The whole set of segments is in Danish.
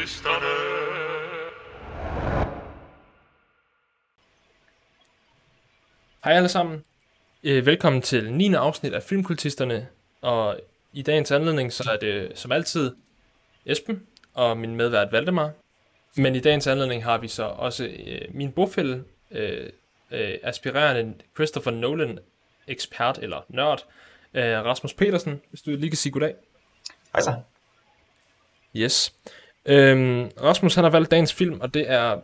Filmkultisterne. Hej alle sammen. Øh, Velkommen til 9. afsnit af Filmkultisterne. Og i dagens anledning, så er det som altid Esben og min medvært Valdemar. Men i dagens anledning har vi så også øh, min bofælde, øh, øh, aspirerende Christopher Nolan ekspert eller nørd, øh, Rasmus Petersen, hvis du lige kan sige goddag. Hej så. Yes. Øhm, Rasmus han har valgt dagens film, og det er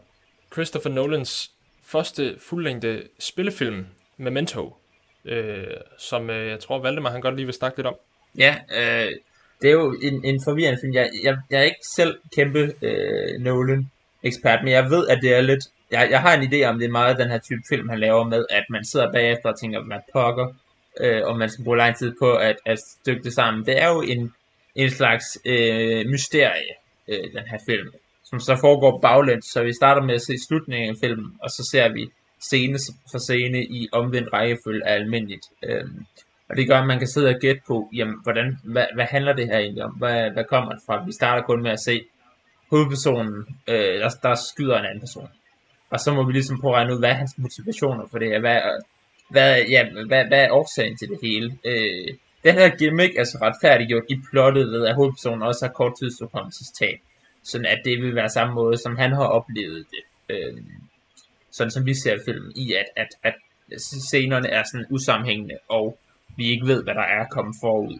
Christopher Nolans første fuldlængde spillefilm, Memento, øh, som øh, jeg tror Valdemar han godt lige vil snakke lidt om. Ja, øh, det er jo en, en forvirrende film. Jeg, jeg, jeg er ikke selv kæmpe øh, Nolan-ekspert, men jeg ved, at det er lidt... Jeg, jeg har en idé om, det er meget den her type film, han laver med, at man sidder bagefter og tænker, man pokker, øh, og man skal bruge lang tid på at, at stykke det sammen. Det er jo en, en slags øh, mysterie, øh, den her film, som så foregår baglæns. Så vi starter med at se slutningen af filmen, og så ser vi scene for scene i omvendt rækkefølge af almindeligt. Øh, og det gør, at man kan sidde og gætte på, jamen, hvordan, hvad, hvad handler det her egentlig om? Hvad, hvad kommer det fra? Vi starter kun med at se hovedpersonen, øh, der, der skyder en anden person. Og så må vi ligesom prøve at regne ud, hvad er hans motivationer for det her? Hvad, hvad, ja, hvad, hvad er årsagen til det hele? Øh, den her gimmick er så retfærdiggjort i plottet ved, at hovedpersonen også har korttidsudkommelsestab. Sådan at det vil være samme måde, som han har oplevet det. Øh, sådan som vi ser filmen, i at, at, at scenerne er sådan usammenhængende, og vi ikke ved, hvad der er kommet forud.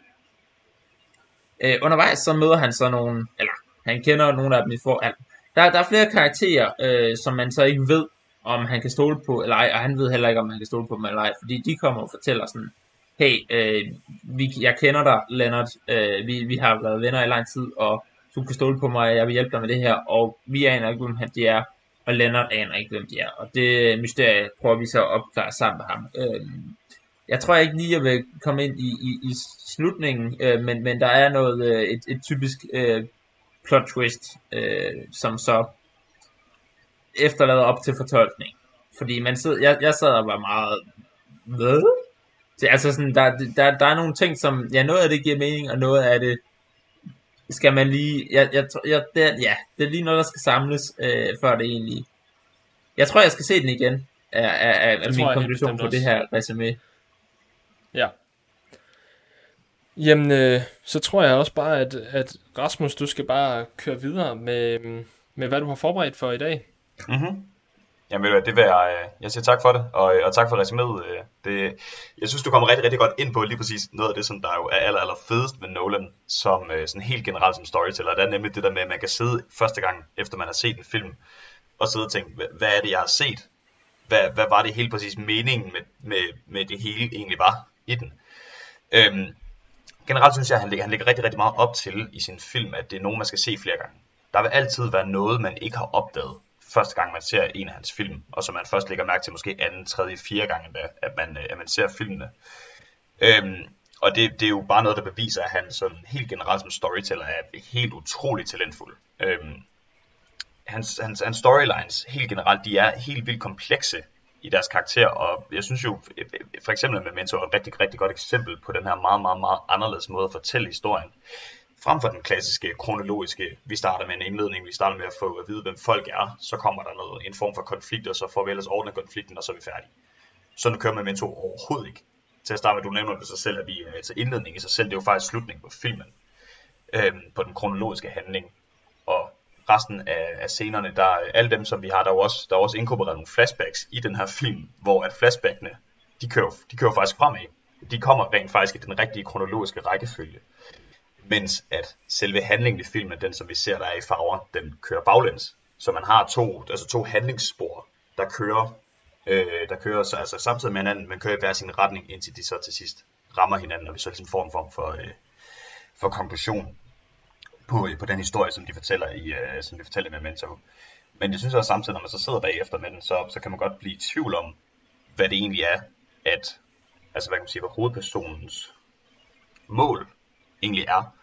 Øh, undervejs så møder han så nogle, eller han kender nogle af dem i forhold. Der, der er flere karakterer, øh, som man så ikke ved, om han kan stole på eller ej, og han ved heller ikke, om han kan stole på dem eller ej, fordi de kommer og fortæller sådan, hey, øh, vi, jeg kender dig, Leonard, øh, vi, vi har været venner i lang tid, og du kan stole på mig, jeg vil hjælpe dig med det her, og vi aner ikke, hvem de er, og Leonard aner ikke, hvem de er, og det øh, mysterie prøver vi så at opklare sammen med ham. Øh, jeg tror ikke lige, jeg vil komme ind i, i, i slutningen, øh, men, men der er noget, øh, et, et typisk øh, plot twist, øh, som så efterlader op til fortolkning. Fordi man sidder, jeg, jeg sad og var meget, hvad? Det, altså sådan, der, der, der er nogle ting, som, ja, noget af det giver mening, og noget af det skal man lige, jeg, jeg, jeg, det, er, ja, det er lige noget, der skal samles, øh, før det egentlig, jeg tror, jeg skal se den igen, er, er, er, er min konklusion på det her resume. Ja. Jamen, øh, så tror jeg også bare, at, at Rasmus, du skal bare køre videre med, med hvad du har forberedt for i dag. Mm-hmm. Jamen ved du hvad, det vil jeg, øh, jeg siger tak for det, og, øh, og tak for resuméet. Øh, det, jeg synes, du kommer rigtig, rigtig godt ind på lige præcis noget af det, som der jo er aller, aller fedest med Nolan, som sådan helt generelt som storyteller. Det er nemlig det der med, at man kan sidde første gang, efter man har set en film, og sidde og tænke, hvad er det, jeg har set? Hvad, hvad var det helt præcis meningen med, med, med det hele egentlig var i den? Øhm, generelt synes jeg, at han lægger, han lægger rigtig, rigtig meget op til i sin film, at det er nogen, man skal se flere gange. Der vil altid være noget, man ikke har opdaget første gang, man ser en af hans film, og som man først lægger mærke til måske anden, tredje, fjerde gang, endda, at man, øh, at man ser filmene. Øhm, og det, det er jo bare noget, der beviser, at han sådan helt generelt som storyteller er helt utrolig talentfuld. Øhm, hans, hans, hans storylines helt generelt, de er helt vildt komplekse i deres karakter, og jeg synes jo, øh, øh, for eksempel med Memento er et rigtig, rigtig godt eksempel på den her meget, meget, meget anderledes måde at fortælle historien. Frem for den klassiske kronologiske, vi starter med en indledning, vi starter med at få at vide, hvem folk er, så kommer der noget, en form for konflikt, og så får vi ellers ordnet konflikten, og så er vi færdige. Sådan kører man med to overhovedet ikke. Til at starte med, du nævner det sig selv, at vi, øh, altså indledning i sig selv, det er jo faktisk slutningen på filmen, øhm, på den kronologiske handling. Og resten af, af scenerne, der alle dem, som vi har, der er jo også, der er også inkorporeret nogle flashbacks i den her film, hvor at flashbackene, de kører, de kører faktisk fremad. De kommer rent faktisk i den rigtige kronologiske rækkefølge. Mens at selve handlingen i filmen, den som vi ser, der er i farver, den kører baglæns. Så man har to, altså to handlingsspor, der kører, øh, der kører så, altså samtidig med hinanden, men kører i hver sin retning, indtil de så til sidst rammer hinanden, og vi så ligesom får en form for, øh, for konklusion på, øh, på den historie, som de fortæller i, øh, som de fortæller med Memento. Men jeg synes også samtidig, når man så sidder bagefter med den, så, så kan man godt blive i tvivl om, hvad det egentlig er, at, altså hvad kan man sige, hvad hovedpersonens mål egentlig er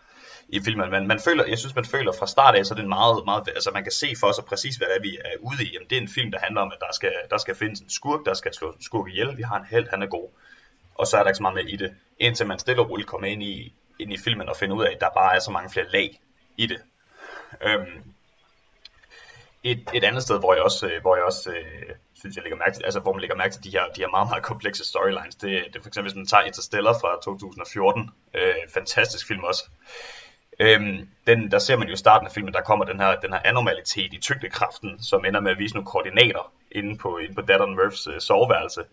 i filmen. Man, man føler, jeg synes, man føler fra start af, så det er meget, meget, altså man kan se for sig præcis, hvad det er, vi er ude i. Jamen, det er en film, der handler om, at der skal, der skal findes en skurk, der skal slå en skurk ihjel. Vi har en held, han er god. Og så er der ikke så meget med i det. Indtil man stille og roligt kommer ind i, ind i filmen og finder ud af, at der bare er så mange flere lag i det. Øhm, et, et andet sted, hvor jeg også, øh, hvor jeg også øh, synes, jeg lægger mærke til, altså hvor man lægger mærke til de her, de her meget, meget komplekse storylines, det, det er for eksempel, hvis man tager Interstellar fra 2014, øh, fantastisk film også, Øhm, den, der ser man jo i starten af filmen, der kommer den her, den her anormalitet i tyngdekraften, som ender med at vise nogle koordinater inde på, inde på datteren Murphs øh, soveværelse,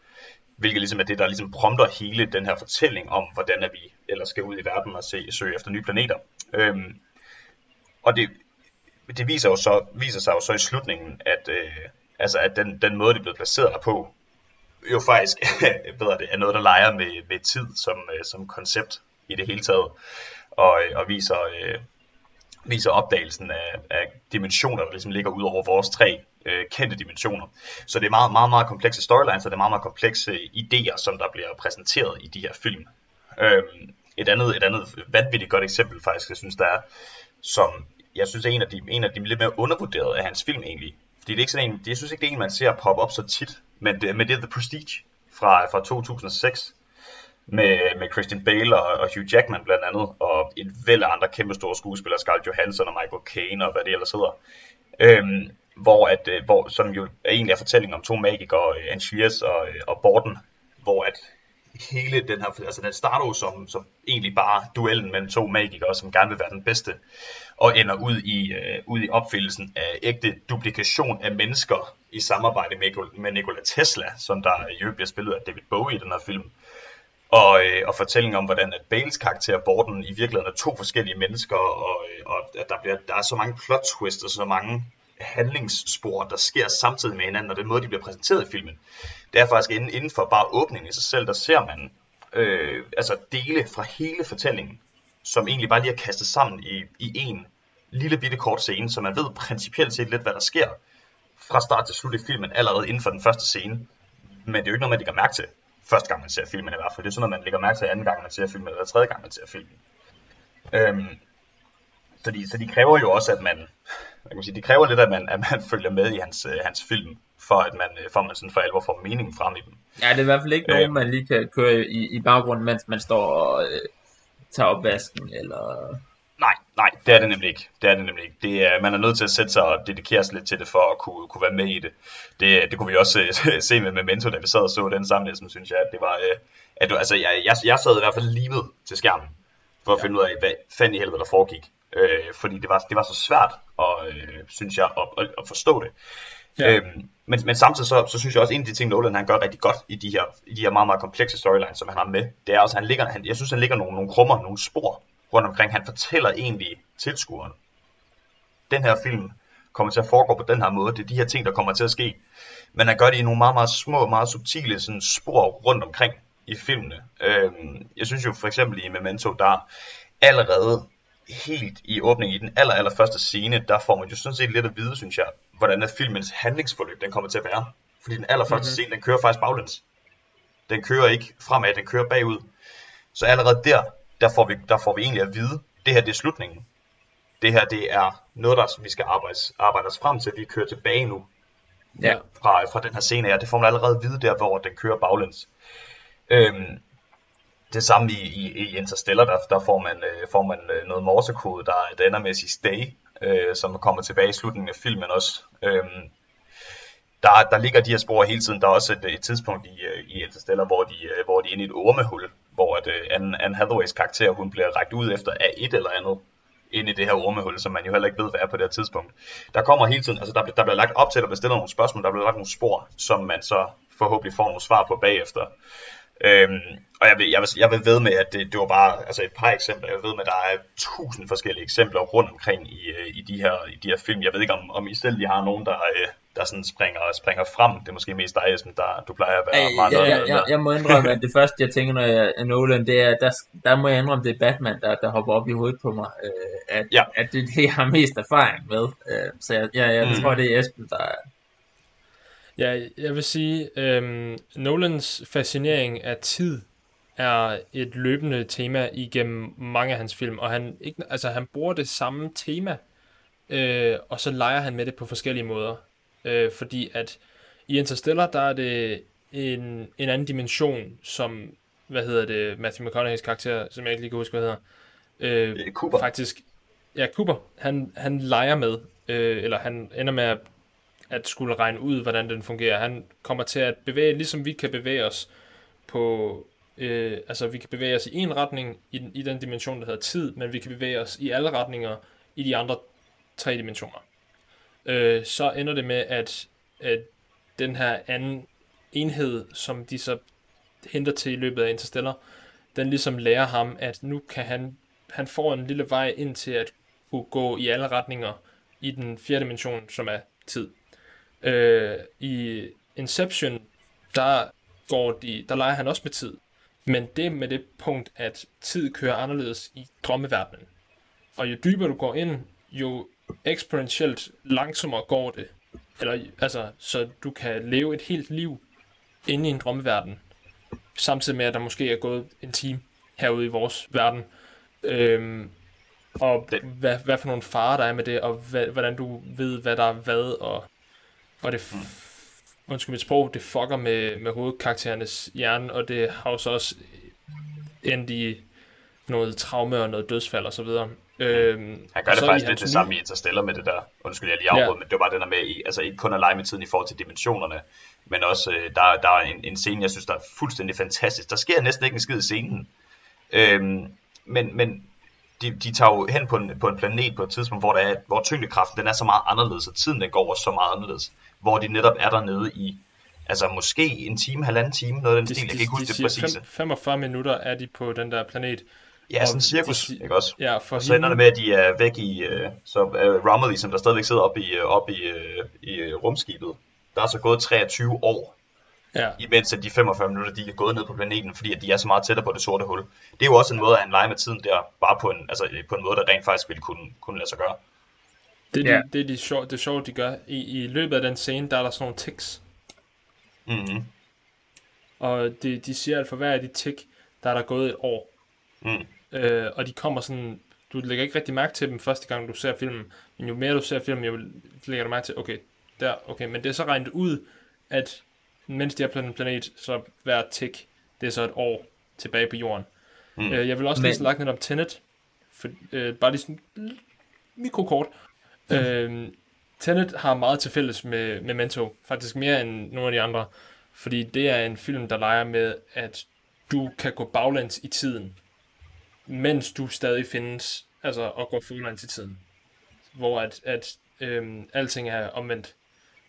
hvilket ligesom er det, der ligesom prompter hele den her fortælling om, hvordan er vi ellers skal ud i verden og se, søge efter nye planeter. Øhm, og det, det viser, jo så, viser sig jo så i slutningen, at, øh, altså at den, den måde, det er blevet placeret på, jo faktisk bedre det, er noget, der leger med, med tid som, øh, som koncept i det hele taget og, øh, og viser, øh, viser opdagelsen af, af dimensioner, der ligesom ligger ud over vores tre øh, kendte dimensioner. Så det er meget, meget, meget komplekse storylines, og det er meget, meget komplekse øh, idéer, som der bliver præsenteret i de her film. Øh, et, andet, et andet vanvittigt godt eksempel faktisk, jeg synes, der er, som jeg synes er en af de, en af de lidt mere undervurderede af hans film egentlig. Fordi det er ikke sådan en, jeg synes ikke, det er en, man ser poppe op så tit, men det, men det er The Prestige fra, fra 2006, med, med Christian Bale og, og Hugh Jackman blandt andet, og en væld af andre kæmpe store skuespillere, Scarlett Johansson og Michael Caine og hvad det ellers hedder. Øhm, hvor, at, øh, hvor, som jo er egentlig er fortælling om to magikere, øh, og, øh, og Borden, hvor at hele den her, altså den starter jo som, som egentlig bare duellen mellem to magikere, som gerne vil være den bedste, og ender ud i, øh, ud i opfyldelsen af ægte duplikation af mennesker i samarbejde med, med Nikola Tesla, som der i øvrigt bliver spillet af David Bowie i den her film og, øh, og fortælling om, hvordan at Bales karakter Borden i virkeligheden er to forskellige mennesker, og, øh, og at der, bliver, der er så mange plot twists og så mange handlingsspor, der sker samtidig med hinanden, og den måde, de bliver præsenteret i filmen. Det er faktisk inden, inden for bare åbningen i sig selv, der ser man øh, altså dele fra hele fortællingen, som egentlig bare lige er kastet sammen i, i en lille bitte kort scene, så man ved principielt set lidt, hvad der sker fra start til slut i filmen, allerede inden for den første scene. Men det er jo ikke noget, man lægger mærke til første gang, man ser filmen i hvert fald. Det er sådan noget, man lægger mærke til anden gang, man ser filmen, eller tredje gang, man ser filmen. Øhm, så, de, så de kræver jo også, at man, man kan sige, de kræver lidt, at man, at man følger med i hans, øh, hans film, for at man, øh, for at man sådan for alvor får meningen frem i dem. Ja, det er i hvert fald ikke øh, nogen, man lige kan køre i, i baggrunden, mens man står og øh, tager opvasken, eller Nej, det er det nemlig ikke. Det er det nemlig ikke. Det er, man er nødt til at sætte sig og dedikere sig lidt til det, for at kunne, kunne være med i det. Det, det kunne vi også se, se med Memento, da vi sad og så den sammen, som synes jeg, at det var... Øh, at, altså, jeg, jeg, jeg sad i hvert fald livet til skærmen, for at ja. finde ud af, hvad fanden i helvede der foregik. Øh, fordi det var, det var så svært, og, øh, synes jeg, at, at, at forstå det. Ja. Øhm, men, men samtidig så, så synes jeg også, at en af de ting, Nolan han gør rigtig godt i de her, i de her meget, meget komplekse storylines, som han har med, det er også, at han ligger, han, jeg synes, han ligger nogle, nogle krummer, nogle spor rundt omkring. Han fortæller egentlig tilskueren, den her film kommer til at foregå på den her måde. Det er de her ting, der kommer til at ske. Men han gør det i nogle meget, meget små, meget subtile sådan, spor rundt omkring i filmene. Øhm, jeg synes jo for eksempel i Memento, der allerede helt i åbningen i den aller, aller første scene, der får man jo sådan set lidt at vide, synes jeg, hvordan er filmens handlingsforløb den kommer til at være. Fordi den allerførste mm-hmm. scene, den kører faktisk baglæns. Den kører ikke fremad, den kører bagud. Så allerede der, der får vi, der får vi egentlig at vide, det her det er slutningen. Det her det er noget, der vi skal arbejde, arbejde os frem til. Vi kører tilbage nu ja. fra, fra den her scene her. Det får man allerede at vide der, hvor den kører baglæns. Øhm, det samme i, i, i Interstellar, der, der får man, øh, får man øh, noget morsekode, der, der ender med at sige stay, øh, som kommer tilbage i slutningen af filmen også. Øhm, der, der ligger de her spor hele tiden. Der er også et, et tidspunkt i, øh, i Interstellar, hvor de, øh, hvor de er inde i et ormehul, hvor at, uh, Anne, Anne Hathaways karakter, hun bliver rækket ud efter af et eller andet ind i det her ormehul, som man jo heller ikke ved, hvad er på det her tidspunkt. Der kommer hele tiden, altså der, der bliver lagt op til, at der bliver stillet nogle spørgsmål, der bliver lagt nogle spor, som man så forhåbentlig får nogle svar på bagefter. Øhm, og jeg vil, jeg, vil, jeg vil ved med, at det, det var bare altså et par eksempler. Jeg ved med, at der er tusind forskellige eksempler rundt omkring i, øh, i, de, her, i de her film. Jeg ved ikke, om, om I selv I har nogen, der, øh, der sådan springer, springer frem. Det er måske mest dig, Esben, der du plejer at være Ej, meget ja, ja, ja, jeg må indrømme, at det første, jeg tænker, når jeg er Nolan, det er, der, der må jeg indrømme, det er Batman, der, der hopper op i hovedet på mig. Øh, at, ja. at det er det, jeg har mest erfaring med. Øh, så jeg, jeg, jeg mm. tror, det er Esben, der Ja, jeg vil sige, øhm, Nolans fascinering af tid er et løbende tema igennem mange af hans film, og han, ikke, altså, han bruger det samme tema, øh, og så leger han med det på forskellige måder. Øh, fordi at i Interstellar, der er det en, en anden dimension, som, hvad hedder det, Matthew McConaughey's karakter, som jeg ikke lige kan huske, hvad hedder. Øh, Cooper. Faktisk, ja, Cooper, han, han leger med, øh, eller han ender med at at skulle regne ud, hvordan den fungerer. Han kommer til at bevæge, ligesom vi kan bevæge os på, øh, altså vi kan bevæge os i en retning i, i den dimension, der hedder tid, men vi kan bevæge os i alle retninger i de andre tre dimensioner. Øh, så ender det med, at, at den her anden enhed, som de så henter til i løbet af Interstellar, den ligesom lærer ham, at nu kan han, han får en lille vej ind til at kunne gå i alle retninger i den fjerde dimension, som er tid. Øh, I Inception, der, går de, der leger han også med tid. Men det med det punkt, at tid kører anderledes i drømmeverdenen. Og jo dybere du går ind, jo eksponentielt langsommere går det. Eller, altså, så du kan leve et helt liv inde i en drømmeverden. Samtidig med, at der måske er gået en time herude i vores verden. Øhm, og det. Hvad, hvad for nogle farer der er med det, og hvad, hvordan du ved, hvad der er hvad, og, og det, mm. undskyld mit sprog, det fucker med, med hovedkarakterernes hjerne, og det har jo så også endt i noget traume og noget dødsfald og så videre. Øhm, han gør det faktisk lidt det samme i Interstellar med det der, undskyld jeg lige afbrød, ja. men det var bare den der med, i, altså ikke kun at lege med tiden i forhold til dimensionerne, men også, øh, der, der er en, en scene, jeg synes, der er fuldstændig fantastisk. Der sker næsten ikke en skid i scenen, øhm, men, men de, de tager jo hen på en, på en planet på et tidspunkt, hvor, der er, hvor tyngdekraften den er så meget anderledes, og tiden den går også så meget anderledes, hvor de netop er dernede i, altså måske en time, halvanden time, noget af den de, stil, jeg kan ikke huske de det præcise. 45 minutter er de på den der planet, Ja, sådan en cirkus, de, ikke også? Ja, for og så ender det med, at de er væk i, uh, så uh, Romilly, som der stadigvæk sidder oppe i, uh, op i, uh, i rumskibet, der er så gået 23 år, ja. imens at de 45 minutter, de er gået ned på planeten, fordi at de er så meget tættere på det sorte hul. Det er jo også en måde at han leger med tiden der, bare på en, altså, på en måde, der rent faktisk ville kunne, kunne lade sig gøre. Det, ja. det, det, de sjov, det sjove, de gør, i, i løbet af den scene, der er der sådan nogle tics. Mm-hmm. Og de, de siger, at for hver af de tick, der er der gået et år. Mm. Øh, og de kommer sådan, du lægger ikke rigtig mærke til dem første gang, du ser filmen, men jo mere du ser filmen, jo lægger du mærke til, okay, der, okay, men det er så regnet ud, at mens de er på den planet, så hver tick, det er så et år tilbage på jorden. Mm. Øh, jeg vil også men... lige lagt lidt om Tenet, for, øh, bare lige sådan mikrokort. Øh, Tenet har meget til fælles med Memento, faktisk mere end nogle af de andre, fordi det er en film, der leger med, at du kan gå baglæns i tiden mens du stadig findes, altså at gå forlæns i tiden. Hvor at, at øhm, alting er omvendt.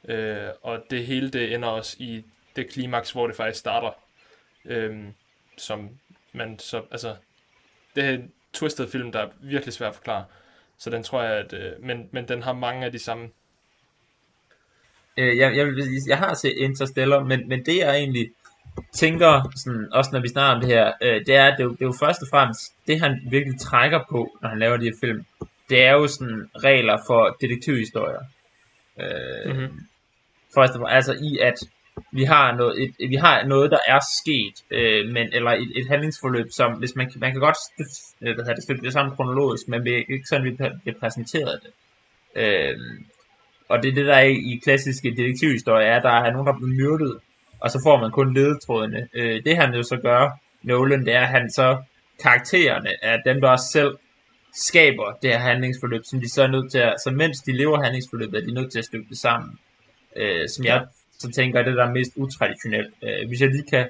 Øh, og det hele det ender også i det klimaks, hvor det faktisk starter. Øh, som man så, altså, det er en twisted film, der er virkelig svært at forklare. Så den tror jeg, at, øh, men, men den har mange af de samme. Øh, jeg, jeg, jeg har set Interstellar, men, men det er egentlig tænker, sådan, også når vi snakker om det her, øh, det, er, det, er jo, det er jo først og fremmest, det han virkelig trækker på, når han laver de her film, det er jo sådan regler for detektivhistorier. Øh, mm-hmm. Først og fremmest, altså i at vi har noget, et, vi har noget der er sket, øh, men, eller et, et handlingsforløb, som hvis man, man kan godt øh, hvad det, det sammen kronologisk, men vi ikke sådan, vi bliver præsenteret det. Øh, og det er det, der er i, klassiske detektivhistorier, er, at der er nogen, der er blevet myrdet, og så får man kun ledetrådene. Øh, det han jo så gør, Nolan, det er, at han så karaktererne er dem, der også selv skaber det her handlingsforløb, som de så er nødt til at, så mens de lever handlingsforløbet, er de nødt til at stykke det sammen. Øh, som jeg så tænker er det, der er mest utraditionelt. Øh, hvis jeg lige kan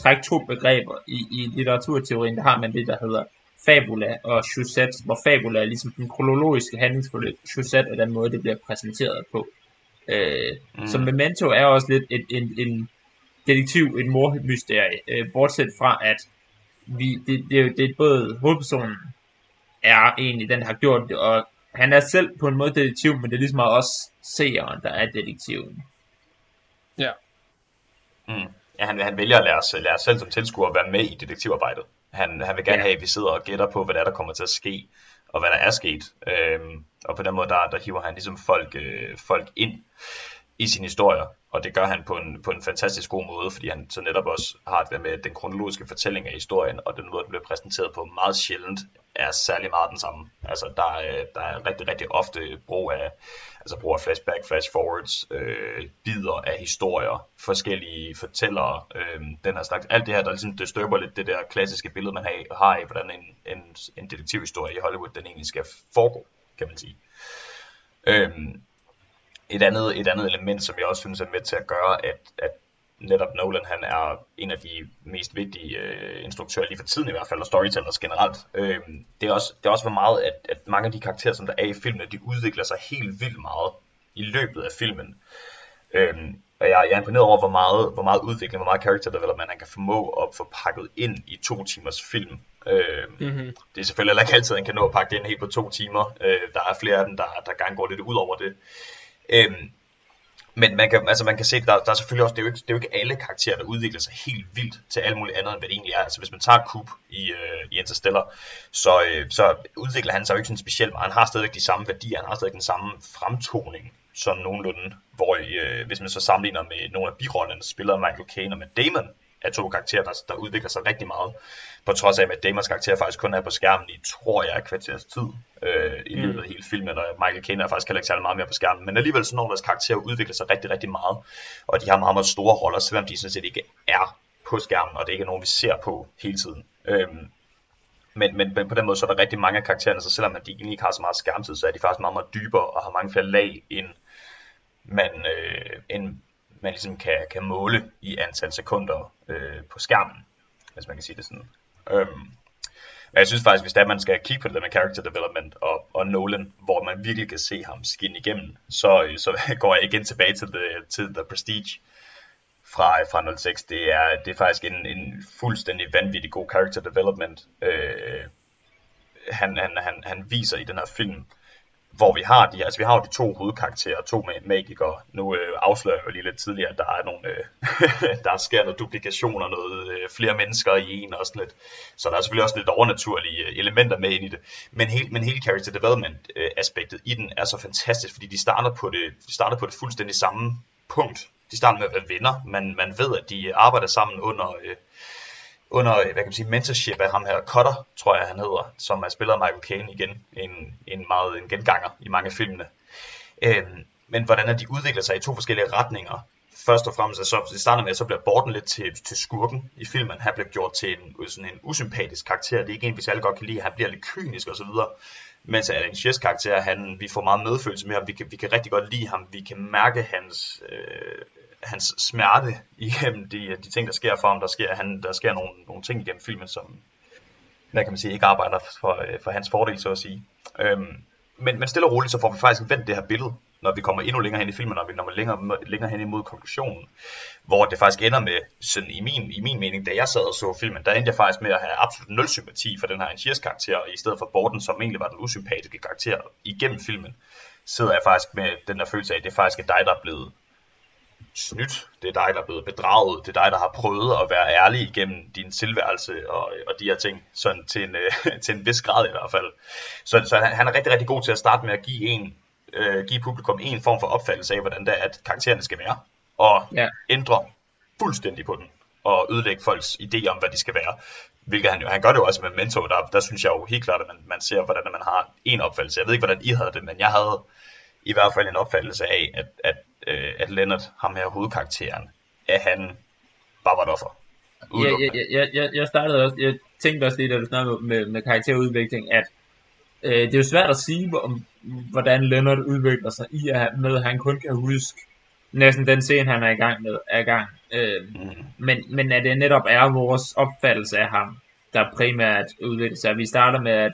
trække to begreber i, i litteraturteorien, der har man det, der hedder fabula og Chusette, hvor fabula er ligesom den kronologiske handlingsforløb. Chusette er den måde, det bliver præsenteret på. Øh, mm. Så Memento er også lidt en, en, en detektiv, et mormysterie, øh, bortset fra, at vi, det, det, det er både hovedpersonen er egentlig den, der har gjort det, og han er selv på en måde detektiv, men det er ligesom også seeren, der er detektiven. Ja. Mm. Ja, han, han vælger at lade os, lade os selv som tilskuer være med i detektivarbejdet. Han, han vil gerne ja. have, at vi sidder og gætter på, hvad der, er, der kommer til at ske, og hvad der er sket. Øhm, og på den måde, der, der hiver han ligesom folk, øh, folk ind i sine historier, og det gør han på en, på en fantastisk god måde, fordi han så netop også har det med den kronologiske fortælling af historien, og den måde, den bliver præsenteret på meget sjældent, er særlig meget den samme. Altså, der er, der er rigtig, rigtig ofte brug af, altså brug af flashback, flash forwards, øh, bider af historier, forskellige fortællere, øh, den her slags. Alt det her, der ligesom, det støber lidt det der klassiske billede, man har, har af, hvordan en, en, en detektivhistorie i Hollywood, den egentlig skal foregå, kan man sige. Øh, et andet, et andet element, som jeg også synes er med til at gøre, at, at netop Nolan han er en af de mest vigtige øh, instruktører lige for tiden i hvert fald, og storytellers generelt. Øh, det, er også, det er også for meget, at, at mange af de karakterer, som der er i filmen, de udvikler sig helt vildt meget i løbet af filmen. Øh, og jeg, jeg er imponeret over, hvor meget, hvor meget udvikling, hvor meget character development han kan formå at få pakket ind i to timers film. Øh, mm-hmm. Det er selvfølgelig heller ikke altid, han kan nå at pakke det ind helt på to timer. Øh, der er flere af dem, der, der gang går lidt ud over det. Øhm, men man kan, altså man kan se, der, der er selvfølgelig også, det er, jo ikke, det er jo ikke alle karakterer, der udvikler sig helt vildt til alt muligt andet, end hvad det egentlig er. Altså hvis man tager Coop i, øh, i Interstellar, så, øh, så udvikler han sig jo ikke sådan specielt meget. Han har stadigvæk de samme værdier, han har stadigvæk den samme fremtoning som nogenlunde, hvor øh, hvis man så sammenligner med nogle af birollerne, der spiller Michael Caine og med Damon, er to karakterer, der, der udvikler sig rigtig meget, på trods af, at Damons karakter faktisk kun er på skærmen i, tror jeg, kvarters tid øh, i løbet af hele filmen, og Michael Caine er faktisk heller ikke særlig meget mere på skærmen, men alligevel så når deres karakterer udvikler sig rigtig, rigtig meget, og de har meget, meget store roller, selvom de sådan set ikke er på skærmen, og det ikke er nogen, vi ser på hele tiden. Øhm, men, men, men på den måde, så er der rigtig mange af karaktererne, så selvom de egentlig ikke har så meget skærmtid, så er de faktisk meget, meget dybere og har mange flere lag, end man, øh, end man ligesom kan, kan måle i antal sekunder øh, på skærmen, hvis man kan sige det sådan. Øhm, men jeg synes faktisk, hvis det er, man skal kigge på det der med character development og, og Nolan, hvor man virkelig kan se ham skinne igennem, så, øh, så går jeg igen tilbage til The, til the Prestige fra, fra 06. Det er, det er faktisk en, en fuldstændig vanvittig god character development. Øh, han, han, han, han viser i den her film, hvor vi har de, altså vi har jo de to hovedkarakterer, to magikere. Nu øh, afslører jeg jo lige lidt tidligere, at der er nogle, øh, der sker noget duplikation og noget øh, flere mennesker i en og sådan lidt. Så der er selvfølgelig også lidt overnaturlige øh, elementer med ind i det. Men, helt, men hele character development øh, aspektet i den er så fantastisk, fordi de starter på det, de starter på det fuldstændig samme punkt. De starter med at være venner. Man, man ved, at de arbejder sammen under, øh, under hvad kan man sige, mentorship af ham her, Cutter, tror jeg han hedder, som er spillet af Michael Caine igen, en, en meget en genganger i mange af filmene. Øhm, men hvordan er de udvikler sig i to forskellige retninger. Først og fremmest, så det starter med, at så bliver Borden lidt til, til skurken i filmen. Han bliver gjort til en, sådan en usympatisk karakter. Det er ikke en, vi særlig godt kan lide. Han bliver lidt kynisk osv. Mens Alan Shears karakter, han, vi får meget medfølelse med ham. Vi kan, vi kan rigtig godt lide ham. Vi kan mærke hans, øh, hans smerte igennem de, de ting, der sker for ham. Der sker, han, der sker nogle, nogle ting igennem filmen, som hvad kan man sige, ikke arbejder for, øh, for hans fordel, så at sige. Øhm, men, men stille og roligt, så får vi faktisk vendt det her billede, når vi kommer endnu længere hen i filmen, når vi når længere, længere hen imod konklusionen, hvor det faktisk ender med, sådan i min, i min mening, da jeg sad og så filmen, der endte jeg faktisk med at have absolut nul sympati for den her Angiers karakter, i stedet for Borden, som egentlig var den usympatiske karakter igennem filmen, sidder jeg faktisk med den der følelse af, at det faktisk er dig, der er blevet snydt, det er dig, der er blevet bedraget, det er dig, der har prøvet at være ærlig igennem din tilværelse og, og de her ting, sådan til en, øh, til en vis grad i hvert fald. Så, så han, han er rigtig, rigtig god til at starte med at give, en, øh, give publikum en form for opfattelse af, hvordan det er, at karaktererne skal være, og ja. ændre fuldstændig på den, og ødelægge folks idé om, hvad de skal være. Hvilket han jo, han gør det jo også med mentor, der, der synes jeg jo helt klart, at man, man ser, hvordan man har en opfattelse. Jeg ved ikke, hvordan I havde det, men jeg havde i hvert fald en opfattelse af, at, at, øh, at Leonard, ham her hovedkarakteren, at han bare var et offer. Ja, ja, ja, ja, jeg startede også, jeg tænkte også lige, da du snakkede med, med karakterudvikling, at øh, det er jo svært at sige, om, hvordan Leonard udvikler sig i, at, med at han kun kan huske næsten den scene, han er i gang med, er i gang. Øh, mm. men, men at det netop er vores opfattelse af ham, der primært udvikler sig. Vi starter med, at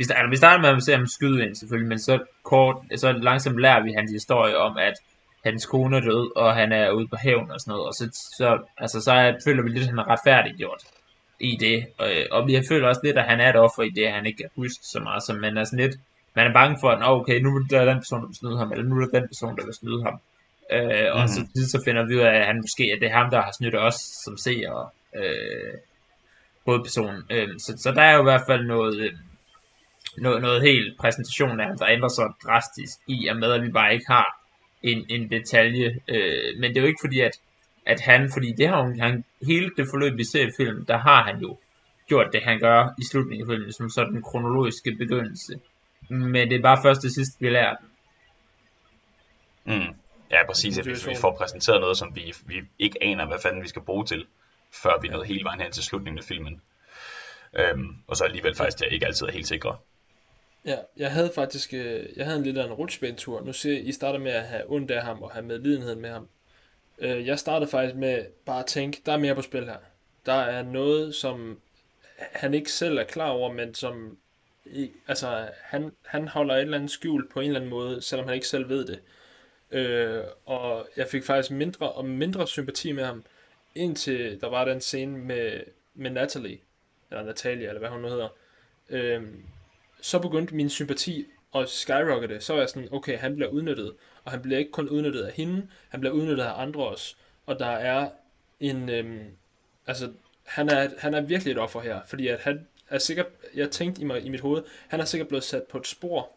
vi, starter, altså, vi starter med at se ham skyde ind selvfølgelig, men så kort, så langsomt lærer vi hans historie om, at hans kone er død, og han er ude på haven og sådan noget, og så, så, altså, så er, føler vi lidt, at han er retfærdiggjort i det, og, og vi føler også lidt, at han er et offer i det, at han ikke kan huske så meget, som man er sådan lidt, man er bange for, at okay, nu er der den person, der vil snyde ham, eller nu er der den person, der vil snyde ham. Øh, og mm. så, så finder vi ud af, at han måske at det er ham, der har snydt os som seere, øh, hovedpersonen. Øh, så, så der er jo i hvert fald noget, øh, noget, noget helt præsentation af ham, der ændrer sig drastisk i, og med at vi bare ikke har en, en detalje. Øh, men det er jo ikke fordi, at, at han, fordi det har han, hele det forløb, vi ser i filmen, der har han jo gjort det, han gør i slutningen af filmen, som sådan den kronologiske begyndelse. Men det er bare først det sidste, vi lærer den. Mm. Ja, præcis. At hvis vi får præsenteret noget, som vi, vi ikke aner, hvad fanden vi skal bruge til, før vi nåede hele vejen hen til slutningen af filmen. Øhm, og så alligevel faktisk, det ikke altid er helt sikre. Ja, jeg havde faktisk øh, jeg havde en lidt af en rutsjbanetur. Nu ser I starter med at have ondt af ham og have medlidenhed med ham. Øh, jeg startede faktisk med bare at tænke, der er mere på spil her. Der er noget, som han ikke selv er klar over, men som i, altså, han, han holder et eller andet skjult på en eller anden måde, selvom han ikke selv ved det. Øh, og jeg fik faktisk mindre og mindre sympati med ham, indtil der var den scene med, med Natalie, eller Natalia, eller hvad hun nu hedder. Øh, så begyndte min sympati at skyrockete. Så var jeg sådan, okay, han bliver udnyttet, og han bliver ikke kun udnyttet af hende, han bliver udnyttet af andre også. Og der er en, øhm, altså, han er, han er virkelig et offer her, fordi at han er sikkert, jeg tænkte i, mig, i mit hoved, han er sikkert blevet sat på et spor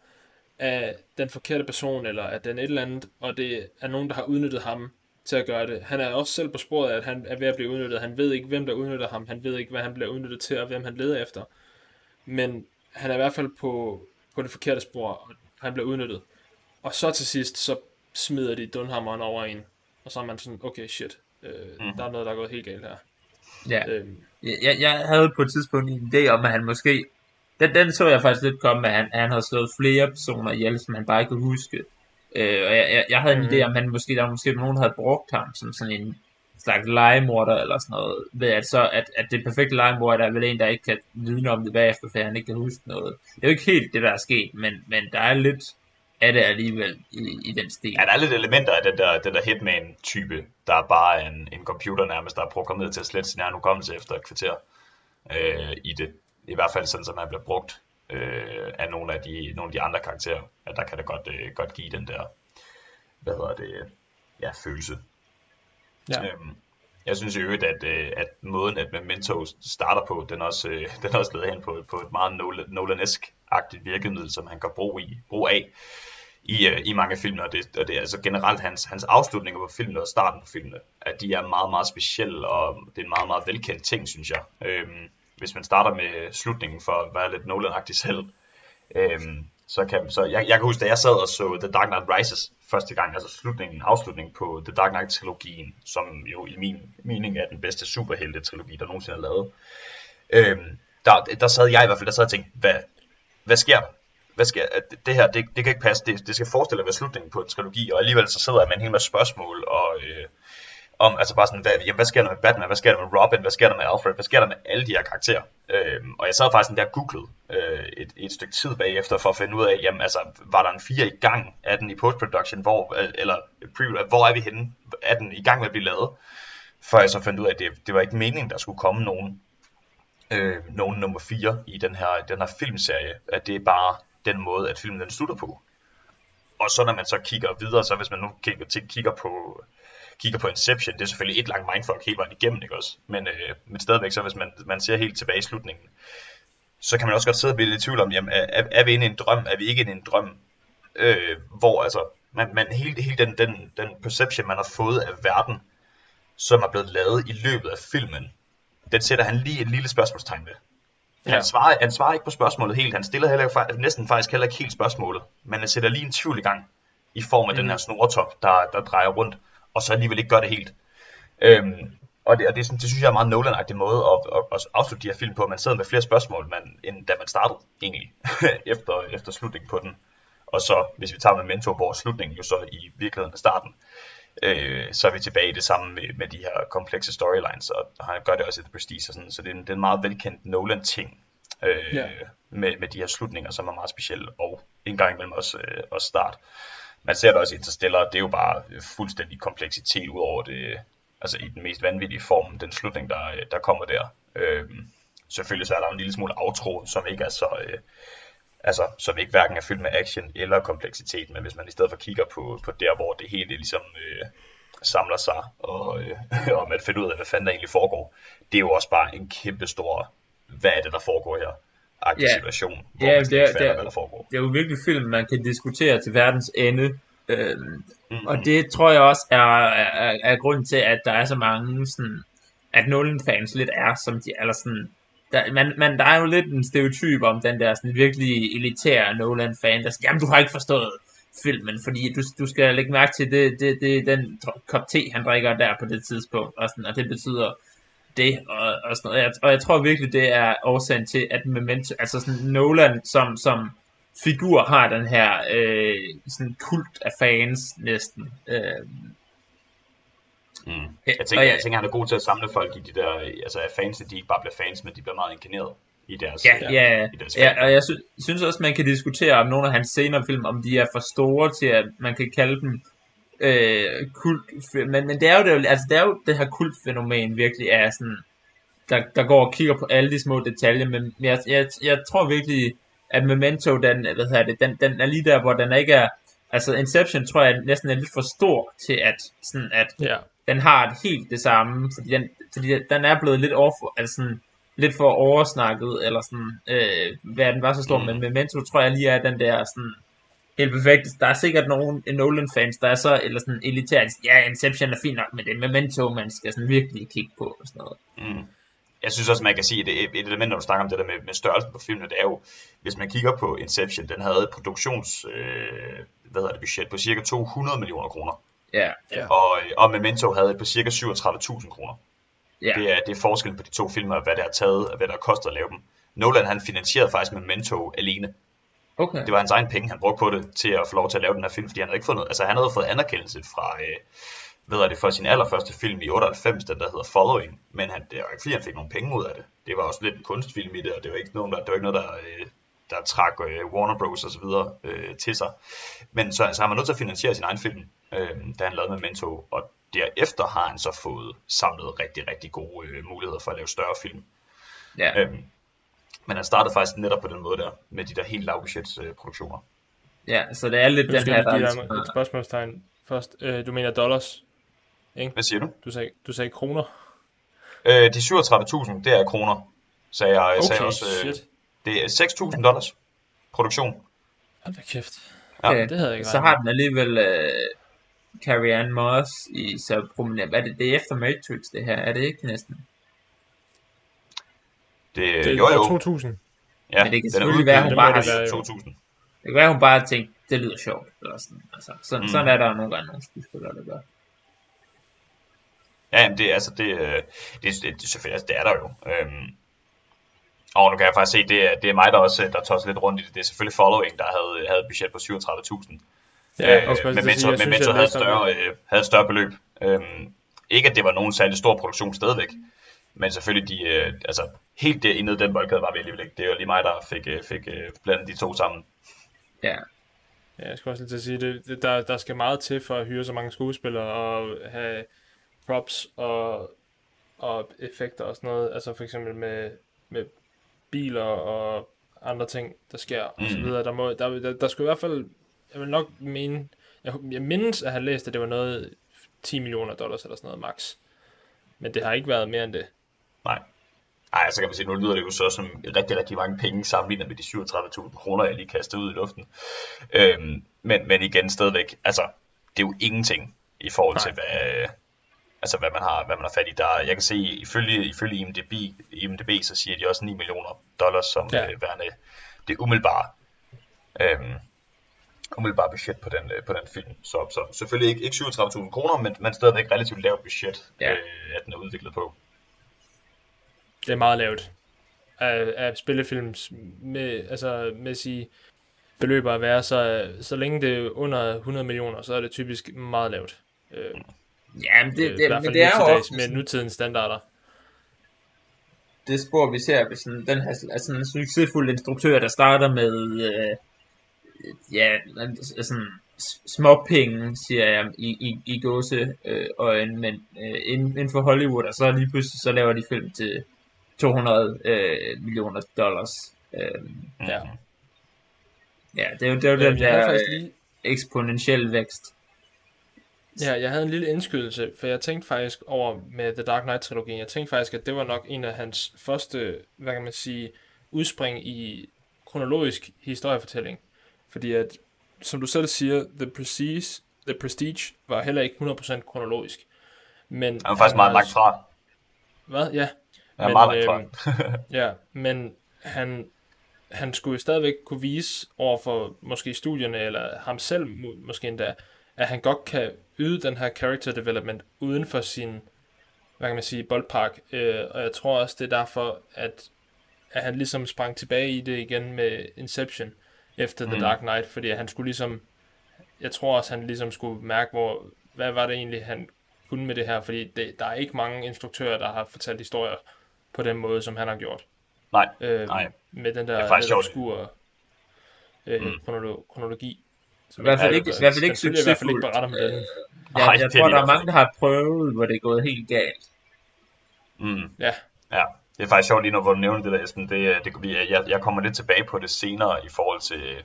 af den forkerte person, eller af den et eller andet, og det er nogen, der har udnyttet ham til at gøre det. Han er også selv på sporet af, at han er ved at blive udnyttet. Han ved ikke, hvem der udnytter ham. Han ved ikke, hvad han bliver udnyttet til, og hvem han leder efter. Men han er i hvert fald på, på det forkerte spor, og han bliver udnyttet. Og så til sidst, så smider de Dunhammeren over en, og så er man sådan, okay, shit, øh, mm. der er noget, der er gået helt galt her. Ja. Øhm. Jeg, jeg havde på et tidspunkt en idé om, at han måske... Den, den så jeg faktisk lidt komme, at han, han havde slået flere personer ihjel, som han bare ikke kunne huske. Øh, og jeg, jeg, jeg havde en mm. idé om, at han måske, der måske nogen, der havde brugt ham som sådan en slags legemorder eller sådan noget, ved at, så, at, at det perfekte legemorder der er vel en, der ikke kan vidne om det bagefter, fordi han ikke kan huske noget. Det er jo ikke helt det, der er sket, men, men der er lidt af det alligevel i, i den stil. Ja, der er lidt elementer af den der, den der Hitman-type, der er bare en, en computer nærmest, der er programmeret til at slette sin egen hukommelse efter et kvarter øh, i det. I hvert fald sådan, som han bliver brugt øh, af nogle af, de, nogle af de andre karakterer. At der kan det godt, øh, godt give den der, hvad hedder det, ja, følelse Ja. Øhm, jeg synes i øvrigt, at, øh, at måden, at Memento starter på, den også, øh, den også leder hen på, på et meget Nolan-esk-agtigt virkemiddel, som han kan brug, i, brug af i, øh, i mange film, og det, og det er altså generelt hans, hans afslutninger på filmene og starten på filmene, at de er meget, meget specielle, og det er en meget, meget velkendt ting, synes jeg. Øhm, hvis man starter med slutningen for at være lidt Nolan-agtig selv, øhm, så kan, så jeg, jeg kan huske, da jeg sad og så The Dark Knight Rises første gang, altså slutningen, afslutningen på The Dark Knight-trilogien, som jo i min mening er den bedste superhelte-trilogi, der nogensinde er lavet. Øhm, der, der sad jeg i hvert fald, der sad og tænkte, hvad, hvad sker der? Hvad sker, det her, det, det kan ikke passe, det, det skal forestille at være slutningen på en trilogi, og alligevel så sidder jeg med en hel masse spørgsmål, og øh, om, altså bare sådan, hvad, jamen, hvad sker der med Batman, hvad sker der med Robin, hvad sker der med Alfred, hvad sker der med alle de her karakterer? Øhm, og jeg sad faktisk der googlede, øh, et, et stykke tid bagefter for at finde ud af, jamen altså, var der en fire i gang af den i postproduction, hvor, øh, eller pre hvor er vi henne? Er den i gang med at blive lavet? Før jeg så fandt ud af, at det, det var ikke meningen, der skulle komme nogen, øh, nogen nummer 4 i den her, den her filmserie, at det er bare den måde, at filmen den slutter på. Og så når man så kigger videre, så hvis man nu kigger, kigger på kigger på Inception, det er selvfølgelig et langt mindfuck hele vejen igennem, ikke også? Men, øh, men stadigvæk, så hvis man, man ser helt tilbage i slutningen, så kan man også godt sidde og blive lidt i tvivl om, jamen, er, er vi inde i en drøm, er vi ikke inde i en drøm? Øh, hvor altså, man, man, hele, hele den, den, den perception, man har fået af verden, som er blevet lavet i løbet af filmen, den sætter han lige et lille spørgsmålstegn ved. Ja. Han, svarer, han svarer ikke på spørgsmålet helt, han stiller heller, næsten faktisk heller ikke helt spørgsmålet, men han sætter lige en tvivl i gang, i form af mm. den her snoretop, der, der drejer rundt og så alligevel ikke gør det helt. Øhm, og det, og det, det, det synes jeg er en meget Nolan-agtig måde at, at, at afslutte de her film på. Man sidder med flere spørgsmål, man, end da man startede, egentlig, efter, efter slutningen på den. Og så, hvis vi tager med Memento, hvor slutningen jo så i virkeligheden er starten, øh, så er vi tilbage i det samme med, med de her komplekse storylines, og han gør det også i The Prestige, og sådan, så det er, en, det er en meget velkendt Nolan-ting, øh, yeah. med, med de her slutninger, som er meget specielle, og en gang imellem også, øh, også start man ser det også i Interstellar, det er jo bare fuldstændig kompleksitet ud over det, altså i den mest vanvittige form, den slutning, der, der kommer der. Øhm, selvfølgelig så er der en lille smule outro, som ikke er så, øh, altså, som ikke hverken er fyldt med action eller kompleksitet, men hvis man i stedet for kigger på, på der, hvor det hele ligesom øh, samler sig, og, øh, og man finder ud af, hvad fanden der egentlig foregår, det er jo også bare en kæmpe stor, hvad er det, der foregår her? ja. situation, hvor ja, man det er, det, er, hvad der foregår. Det er jo virkelig film, man kan diskutere til verdens ende. Mm-hmm. Og det tror jeg også er, er, er grunden til, at der er så mange sådan, at Nolan-fans lidt er, som de eller sådan, der, man, man, der er jo lidt en stereotyp om den der sådan virkelig elitære Nolan-fan, der siger, jamen du har ikke forstået filmen, fordi du, du skal lægge mærke til, det, det, det den kop te, han drikker der på det tidspunkt, og, sådan, og det betyder det og, og sådan noget. Og jeg, og jeg tror virkelig, det er årsagen til, at Memento, altså sådan Nolan som, som figur har den her øh, sådan kult af fans næsten. Øh, Mm. Jeg tænker, jeg- tænker, han er god til at samle folk i de der, altså at fans, at de ikke bare bliver fans, men de bliver meget inkarneret i deres, ja, øh, ja, i deres ja, og jeg sy- synes også, man kan diskutere om nogle af hans senere film, om de er for store til, at man kan kalde dem øh, kult. Men, men det er jo det, altså det er jo det her kultfænomen virkelig er sådan, der, der går og kigger på alle de små detaljer, men jeg, jeg, jeg tror virkelig, at Memento, den, hvad hedder det, den, den er lige der, hvor den ikke er, altså Inception tror jeg næsten er lidt for stor til at, sådan at Ja. den har det helt det samme, fordi den, fordi den er blevet lidt, over, altså sådan, lidt for oversnakket, eller sådan, øh, hvad den var så stor, mm. men Memento tror jeg lige er den der sådan, helt perfekt. Der er sikkert nogen Nolan-fans, der er så, eller sådan elitært, ja, Inception er fint nok, men det er Memento, man skal sådan virkelig kigge på, og sådan noget. Mm. Jeg synes også, man kan sige, at et, et element, når du snakker om det der med, med størrelsen på filmen, det er jo, hvis man kigger på Inception, den havde et produktions, øh, hvad hedder det, budget på cirka 200 millioner kroner, Ja, Ja. og, og Memento havde et på cirka 37.000 kroner. ja, Det er, det er forskel på de to filmer, hvad det har taget, og hvad det har kostet at lave dem. Nolan, han finansierede faktisk Memento alene. okay. Det var hans egen penge, han brugte på det, til at få lov til at lave den her film, fordi han havde ikke fået noget, altså han havde fået anerkendelse fra, øh, hvad er det, for sin allerførste film i 98, den der hedder Following, men han, det var ikke fordi, han fik nogle penge ud af det. Det var også lidt en kunstfilm i det, og det var ikke, nogen, der, det var ikke noget, der, øh, der trak øh, Warner Bros. og så videre øh, til sig. Men så, så han var nødt til at finansiere sin egen film, øh, da han lavede Memento, og derefter har han så fået samlet rigtig, rigtig gode øh, muligheder for at lave større film. Ja, Øhm, men han startede faktisk netop på den måde der, med de der helt lavbudgets øh, produktioner. ja, så det er lidt den her, jeg der lige give dig et spørgsmålstegn først. Øh, du mener dollars? Hvad siger du? Du sagde, du sagde kroner? Øh, de 37.000, det er kroner, sagde jeg. Jeg sagde Okay, også, øh, shit. det er 6.000 dollars produktion. Hold da kæft. Ja, okay. Det havde jeg ikke så har den alligevel øh, Carrie Ann Moss i så prominent. Hvad er det, det er efter Matrix, det her, er det ikke næsten? Det, Det er jo, jo. år 2000. Ja, Men det kan er selvfølgelig være, hun bare har- 2000. Det kan være, hun bare tænkte, det lyder sjovt. Eller sådan. Altså, sådan, Mm. mm. sådan er der jo nogle gange nogle skuespillere, der gør. Ja, jamen, det, altså, det, øh, det, det, det, selvfølgelig, altså, det er der jo. Øhm, og nu kan jeg faktisk se, det er, det er mig, der også der tosser lidt rundt i det. Det er selvfølgelig Following, der havde, havde et budget på 37.000. Ja, Øh, også men lige sige, jeg synes, havde, større, øh, havde et større beløb. Øhm, ikke at det var nogen særlig stor produktion stadigvæk, men selvfølgelig de, øh, altså, helt det inde i den boldgade var vi alligevel ikke. Det var lige mig, der fik, øh, fik øh, blandet de to sammen. Ja, Ja, jeg skulle også lige til at sige, det, det, der, der skal meget til for at hyre så mange skuespillere og have props og, og effekter og sådan noget. Altså for eksempel med, med biler og andre ting, der sker og så Mm. videre. Der, må, der, der, der skulle i hvert fald, jeg vil nok mene, jeg, jeg mindes at have læst, at det var noget 10 millioner dollars eller sådan noget max. Men det har ikke været mere end det. Nej. Ej, så kan man sige, nu lyder det jo så som rigtig, rigtig mange penge sammenlignet med de 37.000 kroner, jeg lige kastede ud i luften. Øhm, men, men igen stadigvæk, altså, det er jo ingenting i forhold til, Nej. hvad, altså, hvad, man har, hvad man har fat i. Der, jeg kan se, ifølge, ifølge IMDb, IMDb, så siger de også 9 millioner dollars som Ja. øh, værende det umiddelbare, øhm, umiddelbare budget på den, øh, på den film. Så, så selvfølgelig ikke, ikke 37.000 kroner, men, men stadigvæk relativt lavt budget, Ja. øh, at den er udviklet på. Det er meget lavt af, af spillefilms med, altså mæssige beløber at være, så, så længe det er under 100 millioner, så er det typisk meget lavt. Øh, ja men det, i det, hvert men det er nu jo også med nutidens standarder. det spor, vi ser ved sådan, den her altså en succesfuld instruktør, der starter med øh, ja, sådan småpenge, siger jeg, i, i, i gåse øh, øjne, men øh, inden, inden for Hollywood, og så lige pludselig så laver de film til 200 øh, millioner dollars. Øh, Ja. ja, det er jo, det er jo Øh, den der faktisk øh, lige, eksponentielle vækst. Ja, jeg havde en lille indskydelse, for jeg tænkte faktisk over med The Dark Knight-trilogien, jeg tænkte faktisk, at det var nok en af hans første, hvad kan man sige, udspring i kronologisk historiefortælling. Fordi at, som du selv siger, The Prestige, The Prestige var heller ikke 100% kronologisk. Men Han er faktisk meget langt fra. Hvad? Ja. Han er Men, meget langt fra. Ja, men han, han skulle jo stadigvæk kunne vise over for måske studierne, eller ham selv må- måske endda, at han godt kan yde den her character development uden for sin, hvad kan man sige, boldpark. Øh, og jeg tror også, det er derfor, at, at han ligesom sprang tilbage i det igen med Inception. efter The Mm. Dark Knight, fordi han skulle ligesom, jeg tror også, han ligesom skulle mærke, hvor, hvad var det egentlig, han kunne med det her, fordi det, der er ikke mange instruktører, der har fortalt historier på den måde, som han har gjort. Nej, Øh, Nej. Med den er der obskure øh, Mm. kronologi. I hvert fald jeg- ikke- i hvert fald ikke selvfølgelig i hvert fald ikke succesfuldt. beretter med den. Jeg, Nej, jeg tror, der er mange, der har prøvet, hvor det er gået helt galt. Mm. Ja, Ja, det er faktisk sjovt lige nu, hvor du nævner det der, Esben. Det, er- det, vi- jeg, jeg kommer lidt tilbage på det senere i forhold til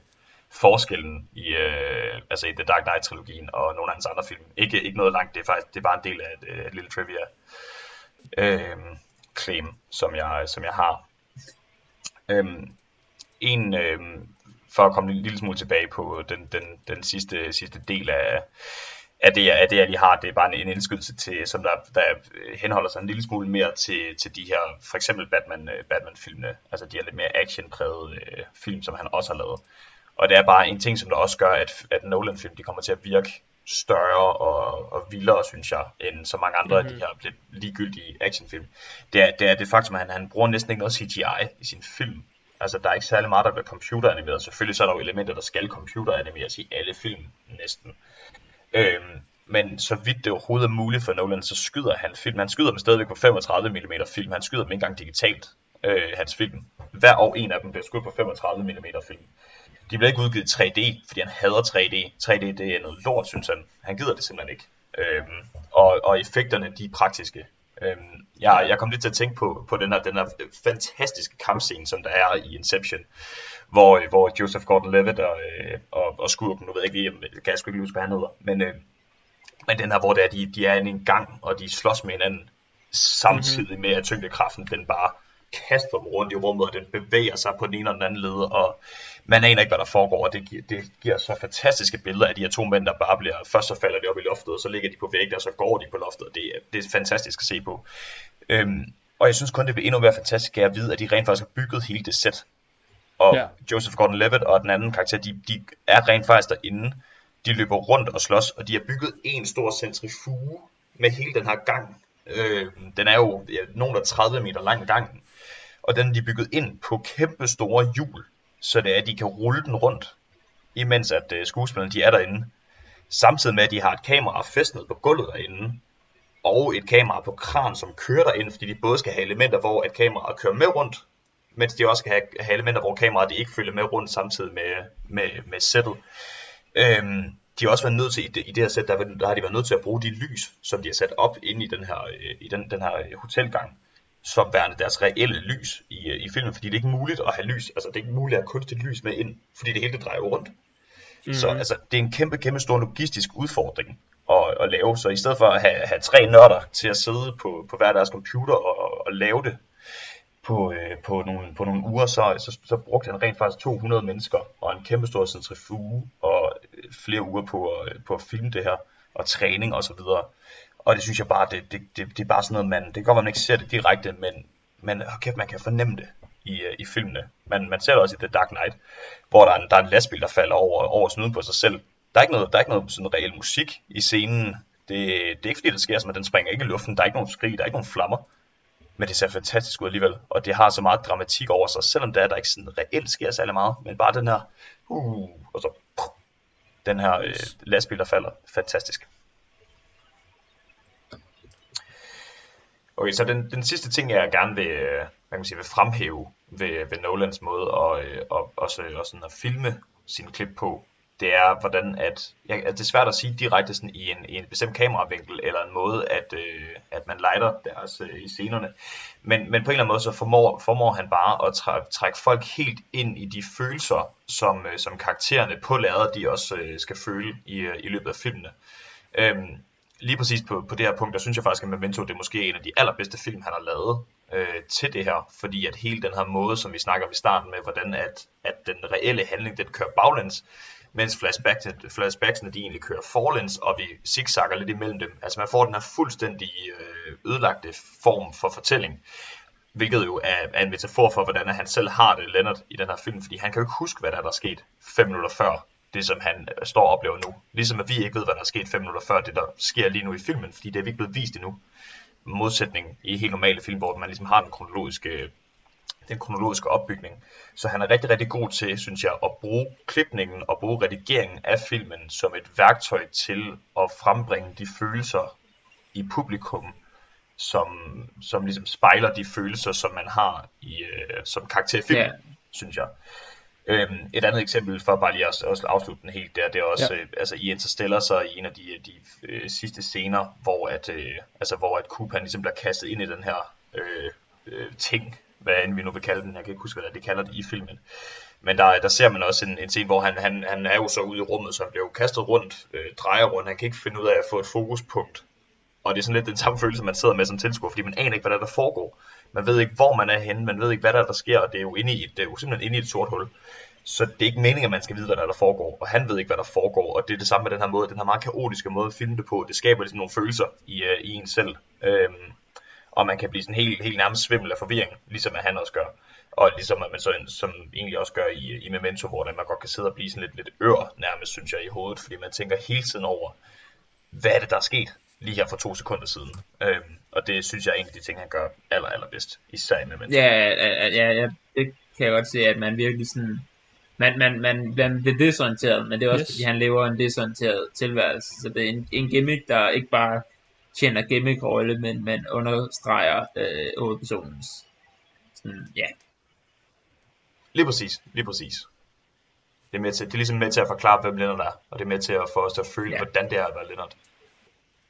forskellen i, øh, altså i The Dark Knight-trilogien og nogle af hans andre film. Ikke, ikke noget langt, det er faktisk det er bare en del af et, øh, et lille trivia øh, claim, som jeg, som jeg har. Øhm, en, øh, for at komme en lille smule tilbage på den, den, den sidste, sidste del af, af det, af det, jeg lige har, det er bare en, en indskydelse til, som der, der henholder sig en lille smule mere til, til de her, for eksempel Batman, øh, Batman-filmene, altså de her lidt mere actionprægede øh, film, som han også har lavet. Og det er bare en ting, som der også gør, at, at Nolan-film, de kommer til at virke større og, og vildere, synes jeg, end så mange andre mm-hmm. af de her lidt ligegyldige actionfilm. Det er, det er det faktum, at han, han bruger næsten ikke noget CGI i sin film. Altså, der er ikke særlig meget, der bliver computeranimeret. Selvfølgelig så er der jo elementer, der skal computeranimeres i alle film, næsten. Øhm, men så vidt det overhovedet er muligt for Nolan, så skyder han film. Han skyder dem stadigvæk på 35 mm film. Han skyder dem ikke engang digitalt, øh, hans film. Hver år en af dem bliver skudt på 35 mm film. De bliver ikke udgivet i 3D, fordi han hader 3D. 3D det er noget lort, synes han. Han gider det simpelthen ikke. Øhm, og, og effekterne, de er praktiske. Øhm, jeg, jeg kom lidt til at tænke på, på den, her, den her fantastiske kampscene, som der er i Inception, hvor, hvor Joseph Gordon-Levitt og, øh, og, og skurken, nu ved jeg ikke lige, kan jeg sgu ikke huske, hvad han hedder, men, øh, men den her, hvor det er, de, de er i en gang, og de slås med hinanden, samtidig med, at tyngdekraften, den bare kaster dem rundt i rummet, og den bevæger sig på den ene og den anden led, og man aner ikke, hvad der foregår, og det giver, det giver så fantastiske billeder af de her to mænd, der bare bliver, først så falder de op i loftet, og så ligger de på væggen, og så går de på loftet, og det, er- det er fantastisk at se på. Øhm, og jeg synes kun, det bliver endnu mere fantastisk at vide, at de rent faktisk har bygget hele det sæt. Og ja. Joseph Gordon-Levitt og den anden karakter, de, de er rent faktisk derinde. De løber rundt og slås, og de har bygget en stor centrifuge med hele den her gang. Øh, den er jo ja, nogen der 30 meter lang gang. Og den er de bygget ind på kæmpe store hjul, så det er, at de kan rulle den rundt, imens at øh, skuespillerne de er derinde. Samtidig med, at de har et kamera fæstnet på gulvet derinde, og et kamera på kran, som kører derinde, fordi de både skal have elementer, hvor et kamera kører med rundt, mens de også skal have, have elementer, hvor kameraet ikke følger med rundt samtidig med, med, med sættet. Øhm, de har også været nødt til, i det, i det her sæt, der, der har de været nødt til at bruge de lys, som de har sat op inde i den her, øh, i den, den her øh, hotelgang, som værende deres reelle lys i, øh, i filmen, fordi det er ikke muligt at have lys, altså det er ikke muligt at have kunstigt lys med ind, fordi det hele det drejer rundt. Mm. Så altså, det er en kæmpe, kæmpe stor logistisk udfordring at, at lave. Så i stedet for at have, have tre nørder til at sidde på, på hver deres computer og, og lave det på, øh, på, nogle, på nogle uger, så, så, så brugte han rent faktisk 200 mennesker og en kæmpe stor centrifuge og øh, flere uger på, på at filme det her og træning og så videre. Og det synes jeg bare, det, det, det, det er bare sådan noget, man, det kan godt være, man ikke ser det direkte, men, men hold kæft, man kan fornemme det i, øh, i filmene. Man, man ser det også i The Dark Knight, hvor der er en, der er en lastbil, der falder over, over snuden på sig selv. Der er ikke noget, der er ikke noget sådan reel musik i scenen. Det, det er ikke fordi, det sker, som at den springer ikke i luften. Der er ikke nogen skrig, der er ikke nogen flammer. Men det ser fantastisk ud alligevel, og det har så meget dramatik over sig, selvom der, er, der ikke sådan reelt sker særlig meget, men bare den her, uh, og så puh, den her øh, lastbil, der falder, fantastisk. Okay, så den, den sidste ting, jeg gerne vil, øh, hvad kan man sige, vil fremhæve ved, ved Nolans måde at, og, og, også, også sådan at filme sine klip på, det er, hvordan at, ja, at det er svært at sige direkte sådan i en, i en bestemt kameravinkel, eller en måde, at, øh, at man lighter deres øh, i scenerne. Men, men på en eller anden måde, så formår, formår han bare at træ, trække folk helt ind i de følelser, som, øh, som karaktererne på lader, de også øh, skal føle i, øh, i løbet af filmene. Øhm, lige præcis på, på det her punkt, der synes jeg faktisk, at Memento det er måske en af de allerbedste film, han har lavet øh, til det her, fordi at hele den her måde, som vi snakker om i starten med, hvordan at, at den reelle handling, den kører baglæns, mens flashbacksene, flashbacksene de egentlig kører forlæns, og vi zigzagger lidt imellem dem. Altså man får den her fuldstændig øh, ødelagte form for fortælling, hvilket jo er, er en metafor for, hvordan han selv har det, Leonard, i den her film, fordi han kan jo ikke huske, hvad der er, der er sket fem minutter før det, som han øh, står og oplever nu. Ligesom at vi ikke ved, hvad der er sket fem minutter før det, der sker lige nu i filmen, fordi det er vi ikke blevet vist endnu. Modsætning i helt normale film, hvor man ligesom har den kronologiske den kronologiske opbygning. Så han er rigtig, rigtig god til, synes jeg, at bruge klipningen og bruge redigeringen af filmen som et værktøj til at frembringe de følelser i publikum, som, som ligesom spejler de følelser, som man har i, øh, som karakter i filmen, yeah. synes jeg. Øhm, et andet eksempel, for bare lige at også afslutte den helt, der, det er også, ja. øh, altså i Interstellar, så i en af de, de øh, sidste scener, hvor at, øh, altså hvor at Coop han ligesom bliver kastet ind i den her øh, øh, ting, hvad end vi nu vil kalde den, jeg kan ikke huske, hvad det kalder det i filmen. Men der, der ser man også en, en scene, hvor han, han, han er jo så ude i rummet, så han bliver jo kastet rundt, øh, drejer rundt, han kan ikke finde ud af at få et fokuspunkt. Og det er sådan lidt den samme følelse, man sidder med som tilskuer, fordi man aner ikke, hvad der, der foregår. Man ved ikke, hvor man er henne, man ved ikke, hvad der, der sker, og det er jo, inde i et, det er jo simpelthen inde i et sort hul. Så det er ikke meningen, at man skal vide, hvad der, der foregår, og han ved ikke, hvad der foregår, og det er det samme med den her måde, den her meget kaotiske måde at filme det på, det skaber ligesom nogle følelser i, uh, i en selv, øhm, og man kan blive sådan helt, helt nærmest svimmel af forvirring, ligesom at han også gør, og ligesom at man så som egentlig også gør i, i Memento, hvor man godt kan sidde og blive sådan lidt, lidt ør nærmest, synes jeg, i hovedet, fordi man tænker hele tiden over, hvad er det, der er sket lige her for to sekunder siden, øhm, og det synes jeg er en af de ting, han gør aller, allerbedst, især i Memento. Ja, ja, ja, ja, det kan jeg godt se, at man virkelig sådan man, man, man, man bliver desorienteret, men det er også yes. fordi, han lever en desorienteret tilværelse. Så det er en, en gimmick, der ikke bare tjener gimmick-rolle, men man understreger øh, hovedpersonens. Sådan, ja. Lige præcis, lige præcis. Det er, med til, det er ligesom med til at forklare, hvem Leonard er, og det er med til at få os til at føle, ja. hvordan det er at være Leonard.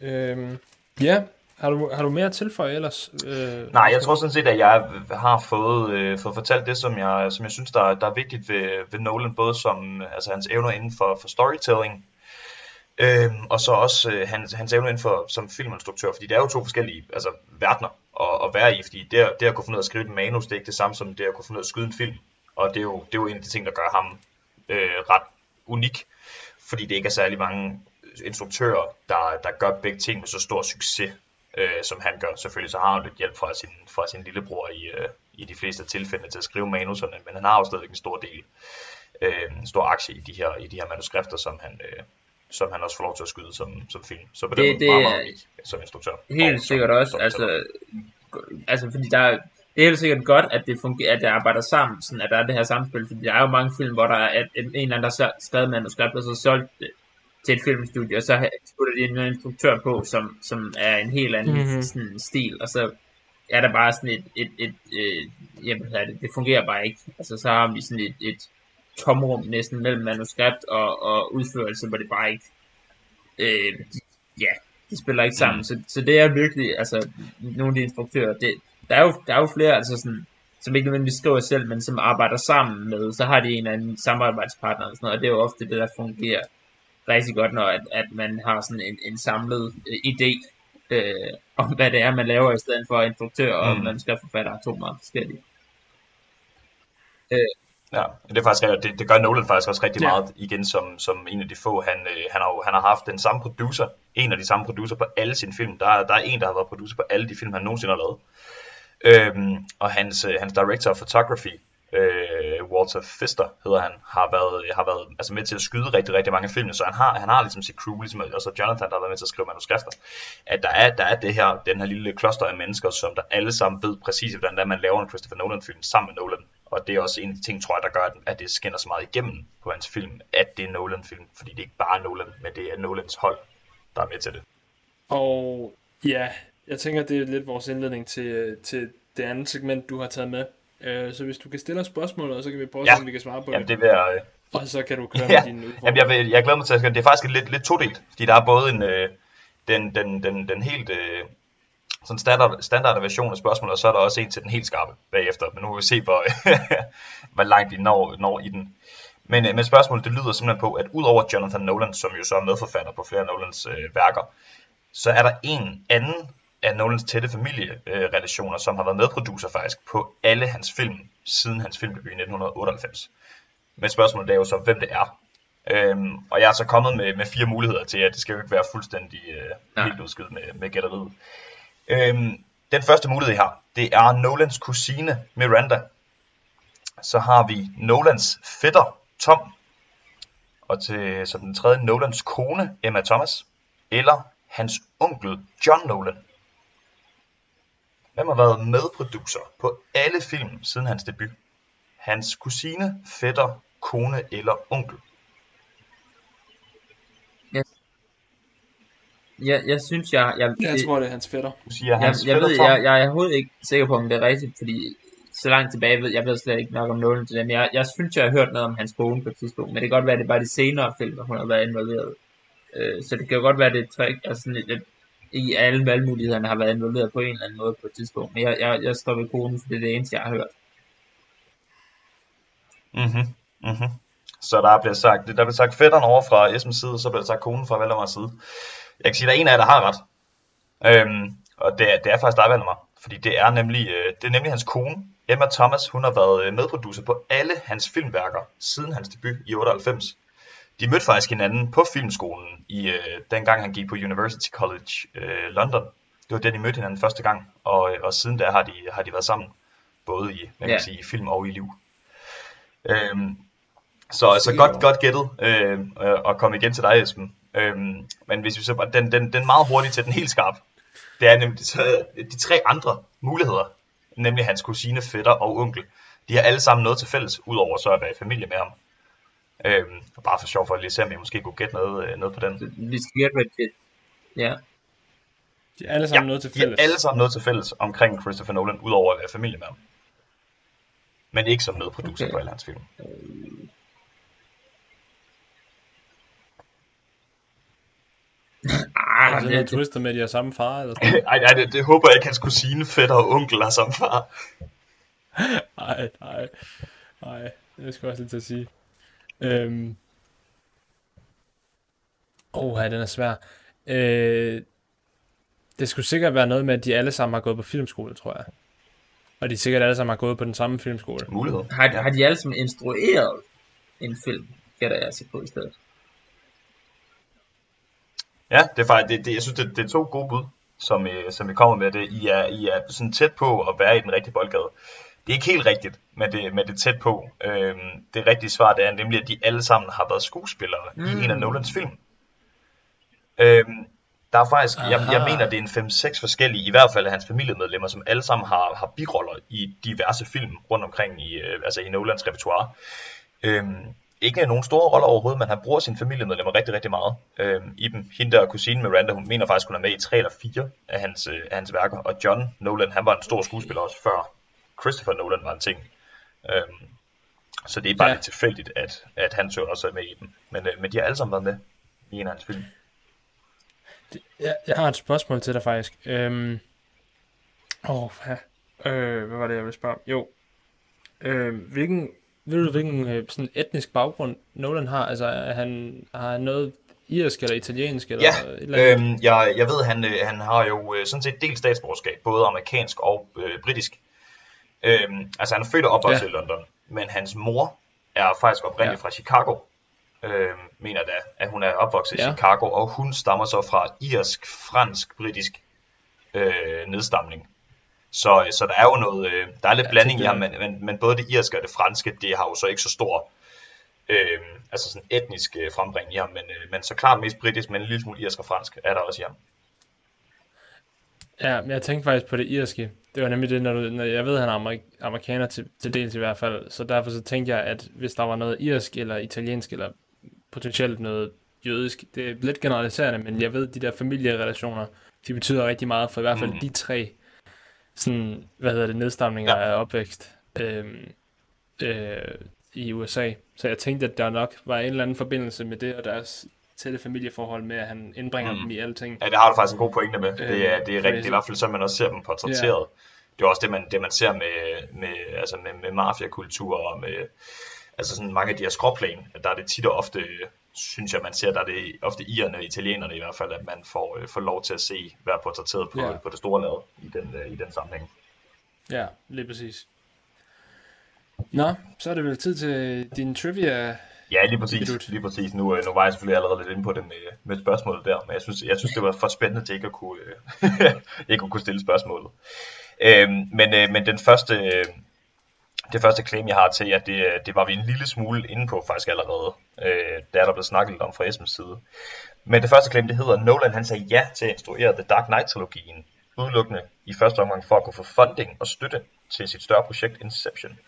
Øhm, ja, har du, har du mere at tilføje ellers? Øh, Nej, jeg tror sådan set, at jeg har fået, øh, fået fortalt det, som jeg, som jeg synes, der, der er vigtigt ved, ved Nolan, både som altså hans evner inden for, for storytelling, øh, og så også øh, hans, hans evner inden for som filminstruktør, fordi det er jo to forskellige altså, verdener at, at være i, fordi det, det at kunne finde ud af at skrive et manus, det er ikke det samme som det at kunne finde ud af at skyde en film, og det er jo, det er jo en af de ting, der gør ham øh, ret unik, fordi det ikke er særlig mange instruktører, der, der gør begge ting med så stor succes øh, som han gør. Selvfølgelig så har han lidt hjælp fra sin, fra sin lillebror i, øh, i de fleste tilfælde til at skrive manuserne, men han har jo stadigvæk en stor del, øh, en stor aktie i de her, i de her manuskrifter, som han, øh, som han også får lov til at skyde som, som film. Så på det, den måde meget, meget unik som instruktør. Helt sikkert også, altså, altså fordi der er, det er helt sikkert godt, at det fungerer, at det arbejder sammen, sådan at der er det her samspil, fordi der er jo mange film, hvor der er en, en eller anden, der har skrevet manuskript, og så solgt det til et filmstudie, og så putter de en instruktør på, som, som er en helt anden mm-hmm. sådan, stil, og så er der bare sådan et, et, et, et jamen, det, det fungerer bare ikke. Altså så har vi sådan et, et tomrum næsten mellem manuskript og, og udførelse, hvor det bare ikke, øh, de, ja, de spiller ikke sammen. Mm. Så, så det er virkelig, altså, nogle af de instruktører, det, der, er jo, der er jo flere, altså sådan, som ikke nødvendigvis skriver selv, men som arbejder sammen med, så har de en eller anden samarbejdspartner og sådan noget, og det er jo ofte det, der fungerer rigtig godt, når at, at man har sådan en, en samlet øh, idé øh, om, hvad det er, man laver, i stedet for instruktør og mm. manuskriptforfatter, to meget forskellige. Øh, Ja, det er faktisk det, det gør Nolan faktisk også rigtig ja. meget igen som, som en af de få. Han, øh, han, har, han har haft den samme producer, en af de samme producer på alle sine film. Der, der er en, der har været producer på alle de film, han nogensinde har lavet. Øhm, og hans, øh, hans director of photography, øh, Walter Fister hedder han, har været, har været altså med til at skyde rigtig, rigtig mange film, så han har, han har ligesom sit crew, ligesom også Jonathan, der har været med til at skrive manuskrifter, at der er, der er det her, den her lille kloster af mennesker, som der alle sammen ved præcis, hvordan det er, man laver en Christopher Nolan-film sammen med Nolan. Og det er også en af de ting, tror jeg, der gør, at det skinner så meget igennem på hans film, at det er Nolan-film, fordi det er ikke bare Nolan, men det er Nolans hold, der er med til det. Og ja, jeg tænker, det er lidt vores indledning til, til det andet segment, du har taget med. Øh, så hvis du kan stille os spørgsmål, så kan vi prøve ja. om vi kan svare på Jamen, det. Vil jeg, øh... Og så kan du køre ja. med dine udfordringer. Jamen, jeg, vil, jeg glæder mig til at det er faktisk lidt, lidt todelt, fordi der er både en, øh, den, den, den, den helt øh, sådan standard, standard version af spørgsmålet, og så er der også en til den helt skarpe bagefter. Men nu vil vi se, hvor, hvor langt vi når, når i den. Men, øh, men spørgsmålet det lyder simpelthen på, at udover Jonathan Nolan, som jo så er medforfatter på flere af Nolans øh, værker, så er der en anden af Nolans tætte familierelationer, som har været medproducer faktisk på alle hans film, siden hans filmdebut i 1998. Men spørgsmålet er jo så, hvem det er. Øhm, og jeg er så kommet med, med fire muligheder til, at det skal jo ikke være fuldstændig øh, helt udskydet med, med gætteriet. Øhm, den første mulighed, jeg har, det er Nolans kusine Miranda. Så har vi Nolans fætter Tom. Og til som den tredje, Nolans kone Emma Thomas. Eller hans onkel John Nolan. Hvem har været medproducer på alle film siden hans debut? Hans kusine, fætter, kone eller onkel? Jeg, jeg synes, jeg... Jeg, Jeg tror, det er hans fætter. Du siger jeg, hans jeg, ved, fætter, Tom. jeg, jeg er overhovedet ikke sikker på, om det er rigtigt, fordi så langt tilbage ved jeg ved slet ikke nok om Nolan til dem. Jeg, jeg synes, jeg har hørt noget om hans kone på et tidspunkt, men det kan godt være, at det er bare de senere film, hvor hun har været involveret. Øh, så det kan jo godt være, at det er trick, altså sådan lidt, i alle valgmulighederne har været involveret på en eller anden måde på et tidspunkt. Men jeg, jeg, jeg står ved konen, for det er det eneste, jeg har hørt. Mhm, mhm. Så der bliver sagt, der bliver sagt fætteren over fra Esmens side, og så bliver der sagt konen fra Valdemars side. Jeg kan sige, at der er en af jer, der har ret. Øhm, og det er, det er faktisk dig, Valdemar. Fordi det er nemlig, øh, det er nemlig hans kone, Emma Thomas. Hun har været øh, medproducer på alle hans filmværker siden hans debut i 98. De mødte faktisk hinanden på filmskolen, i øh, dengang han gik på University College øh, London. Det var der, de mødte hinanden første gang, og, øh, og siden da har de, har de været sammen, både i, hvad kan man sige, i film og i liv. Øhm, så altså godt, godt gættet øh, øh, at komme igen til dig, Esben. Øhm, men hvis vi så bare, den, den, den meget hurtigt til den helt skarp, det er nemlig så, de tre andre muligheder, nemlig hans kusine, fætter og onkel. De har alle sammen noget til fælles, udover så at være i familie med ham. Øhm, og bare for sjov for at lige se, om jeg måske kunne gætte noget, øh, noget på den. Vi skal gætte, hvad det Ja. De er alle sammen noget til de har fælles. alle sammen noget til fælles omkring Christopher Nolan, udover at være familie med ham. Men ikke som medproducer Okay. på alle hans film. Ah, Altså, det, twister med, at de har samme far, eller sådan Ej, nej, det, det håber jeg ikke, hans kusine, fætter og onkel har som far. Nej, nej, nej. Det skal jeg også lidt til at sige. Øhm. Åh, den er svær. Øh, det skulle sikkert være noget med, at de alle sammen har gået på filmskole, tror jeg. Og de sikkert alle sammen har gået på den samme filmskole. Mulighed. har, har de alle sammen instrueret en film, gætter jeg så på i stedet. Ja, det er faktisk, det, det, jeg synes, det, det er to gode bud, som, I, som I kommer med. Det. I, er, I er sådan tæt på at være i den rigtige boldgade. Det er ikke helt rigtigt, men det, men det er tæt på. Øhm, det rigtige svar det er nemlig, at de alle sammen har været skuespillere mm. i en af Nolans film. Øhm, der er faktisk, jeg, jeg mener, det er en 5-6 forskellige, i hvert fald af hans familiemedlemmer, som alle sammen har, har biroller i diverse film rundt omkring i, øh, altså i Nolans repertoire. Øhm, ikke nogen store roller overhovedet, men han bruger sine familiemedlemmer rigtig, rigtig meget øhm, i dem. Hende der kusine Miranda, hun mener faktisk, hun er med i tre eller fire af hans, øh, af hans værker. Og John Nolan, han var en stor skuespiller også før Christopher Nolan var en ting. Øhm, så det er bare Ja. lidt tilfældigt, at, at han så også er med i dem. Men, øh, men de har alle sammen været med i en af hans film. Jeg, jeg har et spørgsmål til dig faktisk. Øhm. Åh, oh, ja. øh, hvad var det, jeg ville spørge om? Jo. Øh, hvilken, ved du, hvilken øh, sådan etnisk baggrund Nolan har? Altså, er han, har han noget irsk eller italiensk? Eller Ja, et eller andet? Øhm, jeg, jeg ved, han, øh, han har jo øh, sådan set delt statsborgerskab, både amerikansk og øh, britisk. Øhm, altså han er født og opvokset Ja. i London, men hans mor er faktisk oprindeligt Ja. fra Chicago. Øhm, mener da, at hun er opvokset Ja. i Chicago, og hun stammer så fra irsk, fransk, britisk øh, nedstamning. Så, så der er jo noget, øh, der er lidt Ja, blanding i ham, men, men, men både det irske og det franske, det har jo så ikke så stor øh, altså sådan etnisk øh, frembring i ham, men, øh, men så klart mest britisk, men en lille smule irsk og fransk er der også i ham. Ja, men jeg tænkte faktisk på det irske. Det var nemlig det, når, du, når jeg ved, at han er amerik- amerikaner til, til dels i hvert fald. Så derfor så tænkte jeg, at hvis der var noget irsk eller italiensk eller potentielt noget jødisk, det er lidt generaliserende, men jeg ved, at de der familierelationer, de betyder rigtig meget for i hvert fald Mm. de tre sådan, hvad hedder det, nedstamninger Ja. af opvækst øhm, øh, i USA. Så jeg tænkte, at der nok var en eller anden forbindelse med det og deres tætte familieforhold med, at han indbringer Mm. dem i alting. Ja, det har du faktisk en god pointe med. Det er, det er Øh, rigtigt. i hvert fald sådan, man også ser dem portrætteret. Det er også det, man, det, man ser med, med, altså med, med mafiakultur og med altså sådan mange af de her skråplan. Der er det tit og ofte, synes jeg, man ser, der er det ofte irerne, italienerne i hvert fald, at man får, øh, får lov til at se, være portrætteret på, Ja. på det store lade i den, øh, i den sammenhæng. Ja, lige præcis. Nå, så er det vel tid til din trivia. Ja, lige præcis. Lige præcis. Nu, øh, nu var jeg selvfølgelig allerede lidt inde på det med, med spørgsmålet der, men jeg synes, jeg synes det var for spændende til ikke at kunne, øh, ikke at kunne stille spørgsmålet. Øhm, men, øh, men den første, øh, det første claim, jeg har til jer, det, øh, det var vi en lille smule inde på faktisk allerede. Øh, der er der blevet snakket lidt om fra Esmens side. Men det første claim, det hedder, Nolan han sagde ja til at instruere The Dark Knight-trilogien, udelukkende i første omgang for at kunne få funding og støtte til sit større projekt Inception.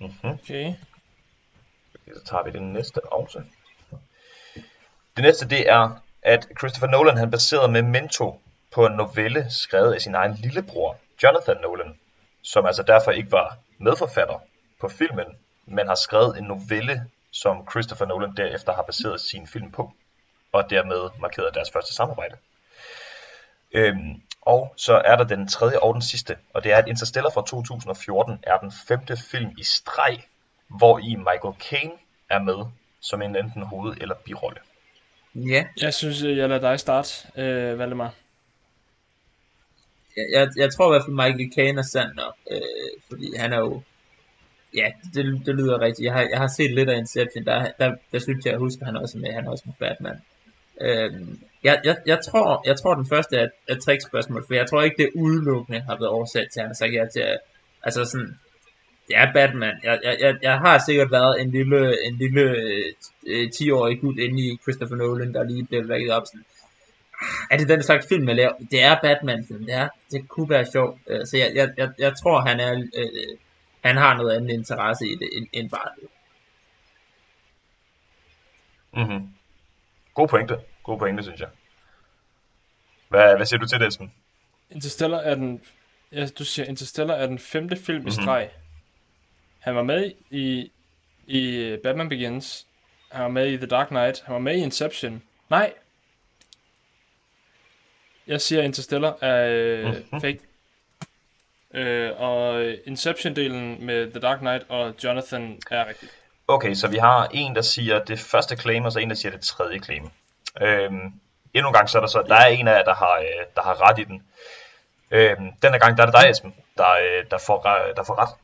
Mm-hmm. Okay. Så tager vi det næste også. Det næste det er, at Christopher Nolan han baserede Memento på en novelle skrevet af sin egen lillebror, Jonathan Nolan, som altså derfor ikke var medforfatter på filmen, men har skrevet en novelle, som Christopher Nolan derefter har baseret sin film på, og dermed markeret deres første samarbejde. Øhm, og så er der den tredje og den sidste, og det er, at Interstellar fra 2014 er den femte film i streg, hvor i Michael Caine er med som en enten hoved- eller birolle. Ja, Jeg synes, øh, jeg lader dig starte, øh, Valdemar. jeg, jeg, jeg tror i hvert fald Michael Caine er sand nok, øh, fordi han er jo, ja, det, det lyder rigtigt. Jeg har, jeg har set lidt af Inception, der, der, der synes jeg, jeg husker, han også er med, han er også med Batman. Øhm, jeg, jeg, jeg, tror, jeg tror den første er, er trickspørgsmål, for jeg tror ikke, det udelukkende har været oversat til, at han har sagt ja til, at- altså sådan, det er Batman. Jeg, jeg, jeg, jeg har sikkert været en lille, en lille øh, 10-årig gut inde i Christopher Nolan, der lige blev vækket op sådan, ah, er det den slags film, jeg laver? Det er Batman-film, det er, det kunne være sjovt. Øh, så jeg, jeg, jeg, jeg tror, han er, øh, han har noget andet interesse i det, end, end bare det. Mm-hmm. God pointe. God pointe, synes jeg. Hvad, hvad siger du til det, Esben? Interstellar er den... Ja, du siger, Interstellar er den femte film mm-hmm. i Mhm. streg. Han var med i, i Batman Begins. Han var med i The Dark Knight. Han var med i Inception. Nej. Jeg siger, Interstellar er øh, Mhm. mm-hmm. fake. Øh, og Inception-delen med The Dark Knight og Jonathan er rigtigt. Okay, så vi har en, der siger det første claim, og så en, der siger det tredje claim. Øhm, endnu en gang, så er der så, der er en af jer, der har, øh, der har ret i den. Øhm, denne gang, der er det dig, Esben, der, øh, der, får, der får ret.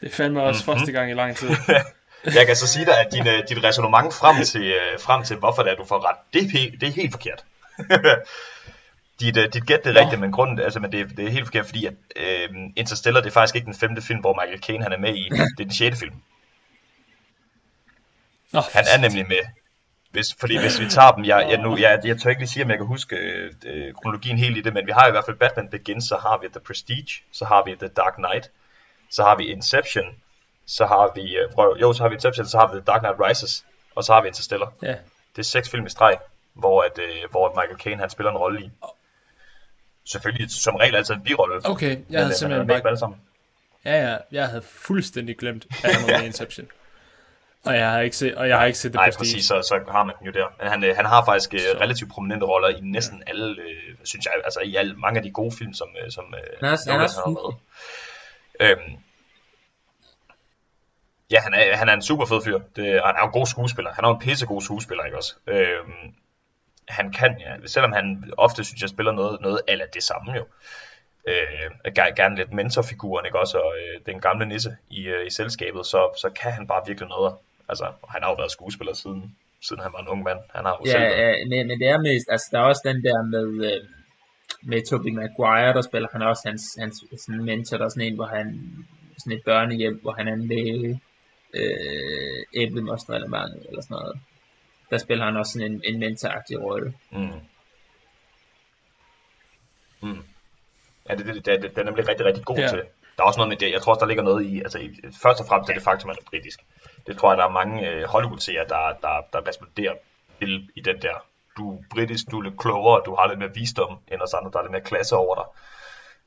Det er fandme også Mhm. mm-hmm. første gang i lang tid. Jeg kan så sige dig, at din, øh, dit resonemang frem til, øh, frem til, hvorfor det er, du får ret, det er, det er helt forkert. dit, øh, dit gæt det er rigtigt, men grunden, altså, men det, det er helt forkert, fordi at, øh, Interstellar, det er faktisk ikke den femte film, hvor Michael Caine han er med i. Det er den sjette film. Nå, Han er nemlig med. Hvis, fordi hvis vi tager dem, jeg, jeg, nu, jeg, jeg tør ikke lige sige, om jeg kan huske øh, øh, kronologien helt i det, men vi har i hvert fald Batman Begins, så har vi The Prestige, så har vi The Dark Knight, så har vi Inception, så har vi, øh, prøv, jo, så har vi Inception, så har vi The Dark Knight Rises, og så har vi Interstellar. Ja. Det er seks film i streg, hvor, at, øh, hvor Michael Caine han spiller en rolle i. Selvfølgelig som regel altid en birolle. Okay, jeg men, havde øh, er simpelthen bare sammen. Ja, ja, jeg havde fuldstændig glemt, at han var med Inception. Og jeg har ikke set, og jeg har ikke set det Nej, Prestige. præcis, så, så har man den jo der. Men han, øh, han har faktisk øh, Så. relativt prominente roller i næsten alle, øh, synes jeg, altså i alle, mange af de gode film, som, øh, som øh, Han er han har med. Øhm, ja, han er, han er en super fed fyr. Det, og han er jo en god skuespiller. Han er jo en pissegod skuespiller, ikke også? Øhm, han kan, ja, selvom han ofte, synes jeg, spiller noget, noget af det samme jo. Øh, gerne, gerne lidt mentorfiguren, ikke også? Og øh, den gamle nisse i, øh, i selskabet, så, så kan han bare virkelig noget. Altså, han har jo været skuespiller siden, siden han var en ung mand. Han har jo Ja, ja men, men det er mest, altså der er også den der med, øh, med Tobey Maguire, der spiller han også hans, hans sådan mentor, der er sådan en, hvor han, sådan et børnehjem, hvor han er en læge, øh, æblemostreglement eller sådan noget. Der spiller han også sådan en, en mentoragtig rolle. Mm. Mm. Ja, det, det, det, det, det er nemlig rigtig, rigtig god ja. til. Der er også noget med det, jeg tror også, der ligger noget i, altså først og fremmest er det faktum, at han er britisk. Det tror jeg, der er mange øh, Hollywood-serier, der, der, der responderer til i den der, du er britisk, du er lidt klogere, du har lidt mere visdom end os andre, der er lidt mere klasse over dig,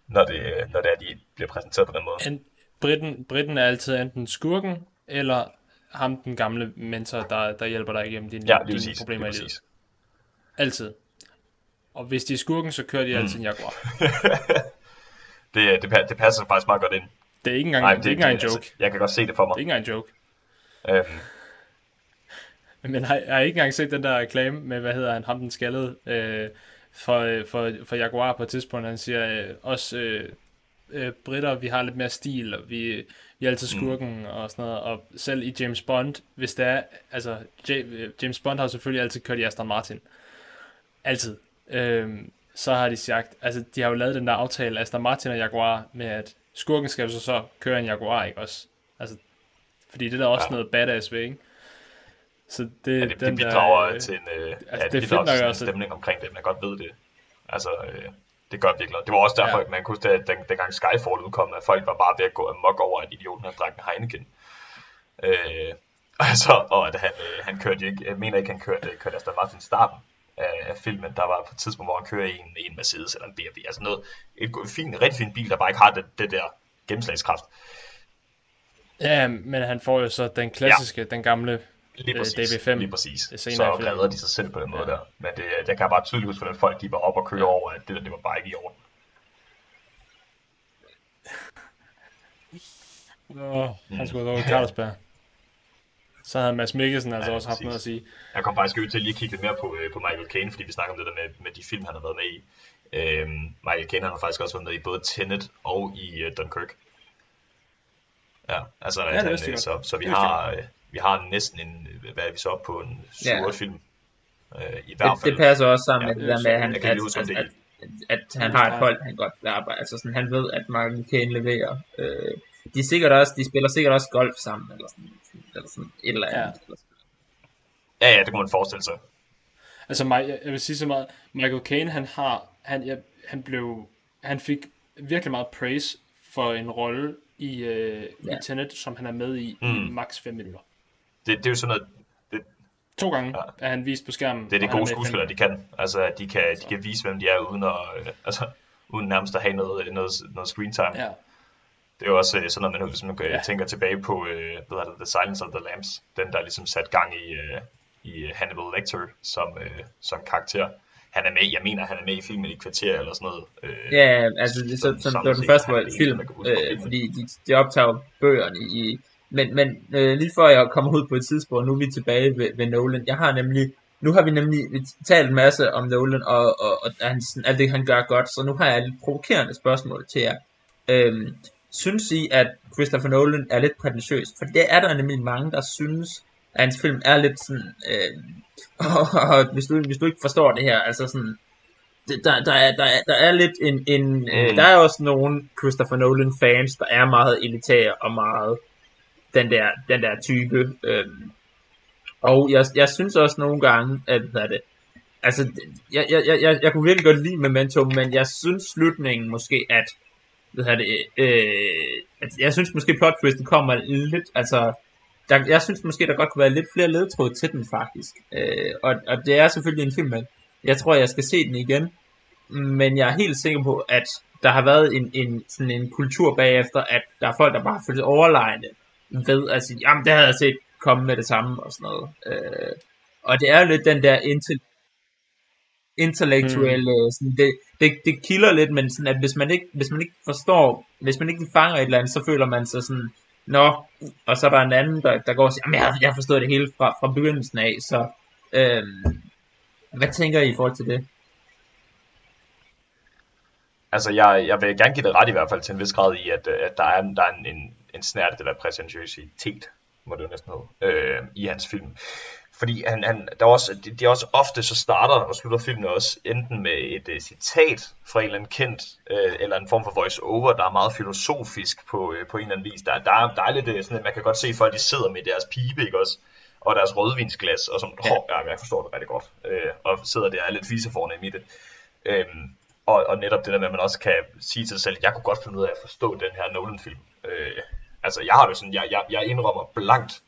når det, når det er, de bliver præsenteret på den måde. En, Britten, Britten er altid enten skurken, eller ham, den gamle mentor, der, der hjælper dig igennem dine, Ja, dine præcis. problemer i livet. Altid. Og hvis de er skurken, så kører de Mm. altid en Jaguar. Det, det, pa- det passer faktisk meget godt ind. Det er ikke engang, Nej, det, det er ikke engang en joke. Altså, jeg kan godt se det for Det er mig. ikke engang en joke. Øhm, Men har, jeg har ikke engang set den der reklame med, hvad hedder han, ham den skaldede, øh, for, for, for Jaguar på et tidspunkt. Han siger, øh, os øh, øh, britter, vi har lidt mere stil, og vi, vi er altid skurken mm. og sådan noget. Og selv i James Bond, hvis det er, altså øh, James Bond har selvfølgelig altid kørt i Aston Martin. Altid. Øhm, så har de sagt, altså de har jo lavet den der aftale, Aston Martin og Jaguar, med at skurken skal jo så, så køre en Jaguar, ikke også? Altså, fordi det er der også Ja. noget badass ved, ikke? Så det, Ja, det, den det bidrager der, til en, øh, altså, ja, det er det bidrager til en også, at- stemning omkring det, man godt ved det. Altså, øh, det gør virkelig. Det var også derfor, Ja. ja. man kunne huske, at den, dengang Skyfall udkom, at folk var bare ved at gå amok over, at idioten havde drak en Heineken. Øh, altså, og at han, øh, han kørte jo ikke, jeg mener ikke, han kørte, kørte Aston Martin starten af, af filmen. Der var på et tidspunkt, hvor han kører i en, i en Mercedes eller en BMW, altså noget, et go- fin, en rigtig fin bil, der bare ikke har det, det der gennemslagskraft. Ja, men han får jo så den klassiske, ja. den gamle Lige Øh, præcis, DB5 lige præcis. Så redder de sig selv på den måde Ja. der. Men det, jeg kan bare tydeligt huske, hvordan folk de var op og køre Ja. over, at det der, det var bare ikke i orden. Åh, han skulle været Carlsberg. Så havde Mads Mikkelsen altså Ja, også haft præcis. noget at sige. Jeg kom faktisk ud til lige at kigge lidt mere på, øh, på Michael Caine, fordi vi snakker om det der med, med de film, han har været med i. Øhm, Michael Caine han har faktisk også været med i både Tenet og i uh, Dunkirk. Ja, altså det at han, jeg øh, så, så vi Det har, øh, vi har næsten en, øh, hvad er vi så oppe på, en 7 Ja. film. Øh, I hvert Det, fald. det passer også sammen Ja, med det det er der med, at han, at, lige at, det at, at, at han har et hold, han godt vil arbejde. Altså sådan, han ved, at Michael Caine leverer. Øh, de, er sikkert også, de spiller sikkert også golf sammen, eller sådan, eller sådan et eller andet. Ja. Ja. Eller sådan. Ja, ja, det kunne man forestille sig. Altså, mig, jeg vil sige så meget, Michael Caine, han har, han, jeg, han blev, han fik virkelig meget praise for en rolle i, øh, ja. Ja. i Tenet, som han er med i mm. i max 5 minutter. Det, det er jo sådan noget, det, To gange Ja. ja. er han vist på skærmen. Det er det han gode skuespillere, de kan. Altså, at de kan, de kan vise, hvem de er, uden at, øh, altså, uden nærmest at have noget, noget, noget screen time. Ja. Det er jo også øh, sådan noget, man, hvis man Ja. tænker tilbage på, øh, hvad det, The Silence of the Lambs, den der ligesom sat gang i, øh, i Hannibal Lecter som, øh, som karakter. Han er med, jeg mener, han er med i filmen i kvarter eller sådan noget. Øh, Ja, altså det, så, Sådan så, det var den første han film, øh, fordi de, de optager bøgerne i... Men, men øh, lige før jeg kommer ud på et tidspunkt, nu er vi tilbage ved, ved Nolan. Jeg har nemlig... Nu har vi nemlig talt en masse om Nolan, og, og, og han, sådan, alt det han gør godt, så nu har jeg et provokerende spørgsmål til jer. Øhm, synes I, at Christopher Nolan er lidt prætentiøs? For det er der nemlig mange, der synes, at hans film er lidt sådan... Øh, og, hvis, du, hvis du ikke forstår det her, altså sådan det- der, der, er, der, er, der er lidt en, en mm. øh, der er også nogle Christopher Nolan fans, der er meget elitære og meget den der, den der type. Øhm, og jeg, jeg synes også nogle gange, at hvad er det, altså, jeg, jeg, jeg, jeg, jeg kunne virkelig godt lide Memento, men jeg synes slutningen måske, at hvad er det, øh, altså, jeg synes måske plot twisten kommer lidt, altså, der, jeg synes måske, der godt kunne være lidt flere ledtråde til den faktisk. Øh, og, og det er selvfølgelig en film, man, jeg tror, jeg skal se den igen. Men jeg er helt sikker på, at der har været en, en, sådan en kultur bagefter, at der er folk, der bare har følt overlegne ved at sige, jamen det havde jeg set komme med det samme og sådan noget. Øh, og det er jo lidt den der intel intellektuelle, mm. sådan, det, det, det kilder lidt, men sådan, at hvis man, ikke, hvis man ikke forstår, hvis man ikke fanger et eller andet, så føler man sig sådan, nå, og så er der en anden, der, der går og siger, jamen jeg, jeg forstået det hele fra, fra begyndelsen af, så øhm, hvad tænker I i forhold til det? Altså, jeg, jeg vil gerne give det ret i hvert fald til en vis grad i, at, at der er, der er en, en, en snært af det der prætentiøsitet, må det jo næsten hedde, øh, i hans film. Fordi han, han, der er også, det, det er også ofte, så starter og slutter filmen også enten med et uh, citat fra en eller anden kendt, øh, eller en form for voice-over, der er meget filosofisk på, øh, på en eller anden vis. Der, der, er, der er lidt øh, sådan, at man kan godt se folk, de sidder med deres pibe, ikke også? Og deres rødvinsglas, og sådan, Ja. ja. jeg forstår det rigtig godt, øh, og sidder der og er lidt visefornem i det. Øhm, og, og netop det der med, at man også kan sige til sig selv, jeg kunne godt finde ud af at forstå den her Nolan-film. Øh, altså, jeg har det sådan, jeg, jeg, jeg indrømmer blankt,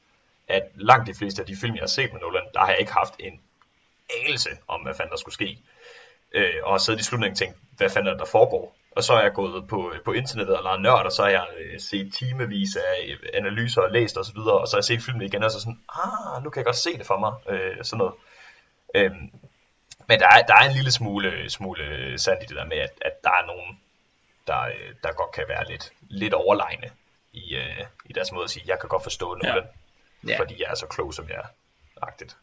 at langt de fleste af de film, jeg har set med Nolan, der har jeg ikke haft en anelse om, hvad fanden der skulle ske. Øh, og har siddet i slutningen og tænkt, hvad fanden er der, foregår? Og så er jeg gået på, på internettet og lavet nørd, og så har jeg øh, set timevis af øh, analyser og læst osv., og, og så har jeg set filmen igen, og så sådan, ah, nu kan jeg godt se det for mig, øh, sådan noget. Øh, men der er, der er en lille smule, smule sandt i det der med, at, at der er nogen, der, øh, der godt kan være lidt, lidt overlegne i, øh, i deres måde at sige, jeg kan godt forstå Nolan, Ja ja. fordi jeg er så klog, som jeg er. Agtigt.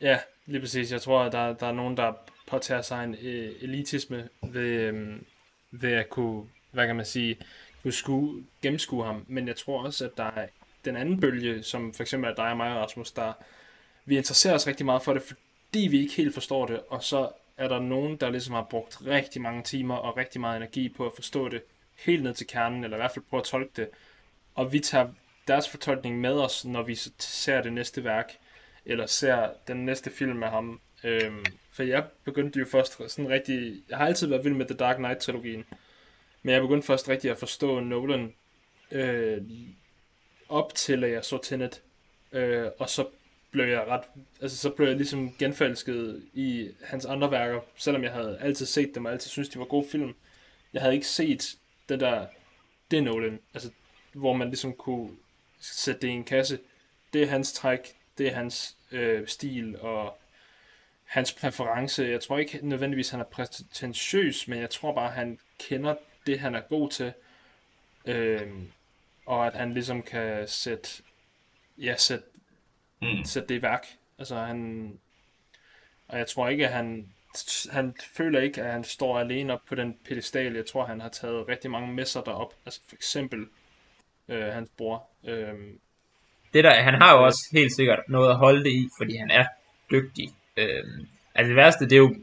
Ja, lige præcis. Jeg tror, at der, der er nogen, der påtager sig en øh, elitisme ved, øh, ved at kunne, hvad kan man sige, kunne skue, gennemskue ham. Men jeg tror også, at der er den anden bølge, som for eksempel er dig og mig, Rasmus, der vi interesserer os rigtig meget for det, fordi vi ikke helt forstår det, og så er der nogen, der ligesom har brugt rigtig mange timer og rigtig meget energi på at forstå det helt ned til kernen, eller i hvert fald prøve at tolke det. Og vi tager deres fortolkning med os, når vi ser det næste værk, eller ser den næste film med ham. Øhm, for jeg begyndte jo først sådan rigtig... Jeg har altid været vild med The Dark Knight-trilogien, men jeg begyndte først rigtig at forstå Nolan øh, op til, at jeg så Tenet. Øh, og så blev jeg ret, altså så blev jeg ligesom genforelsket i hans andre værker, selvom jeg havde altid set dem og altid syntes, de var gode film. Jeg havde ikke set det der, det Nolan, altså hvor man ligesom kunne sætte det i en kasse. Det er hans træk, det er hans øh, stil og hans præference. Jeg tror ikke nødvendigvis, han er prætentiøs, men jeg tror bare, han kender det, han er god til. Øh, og at han ligesom kan sætte, ja, sætte, mm. sætte det i værk. Altså han, og jeg tror ikke, at han, han føler ikke, at han står alene op på den pedestal. Jeg tror, han har taget rigtig mange med sig derop. Altså for eksempel øh, hans bror. Øh, det der, han har jo også helt sikkert noget at holde det i, fordi han er dygtig. Øh, altså det værste, det er jo,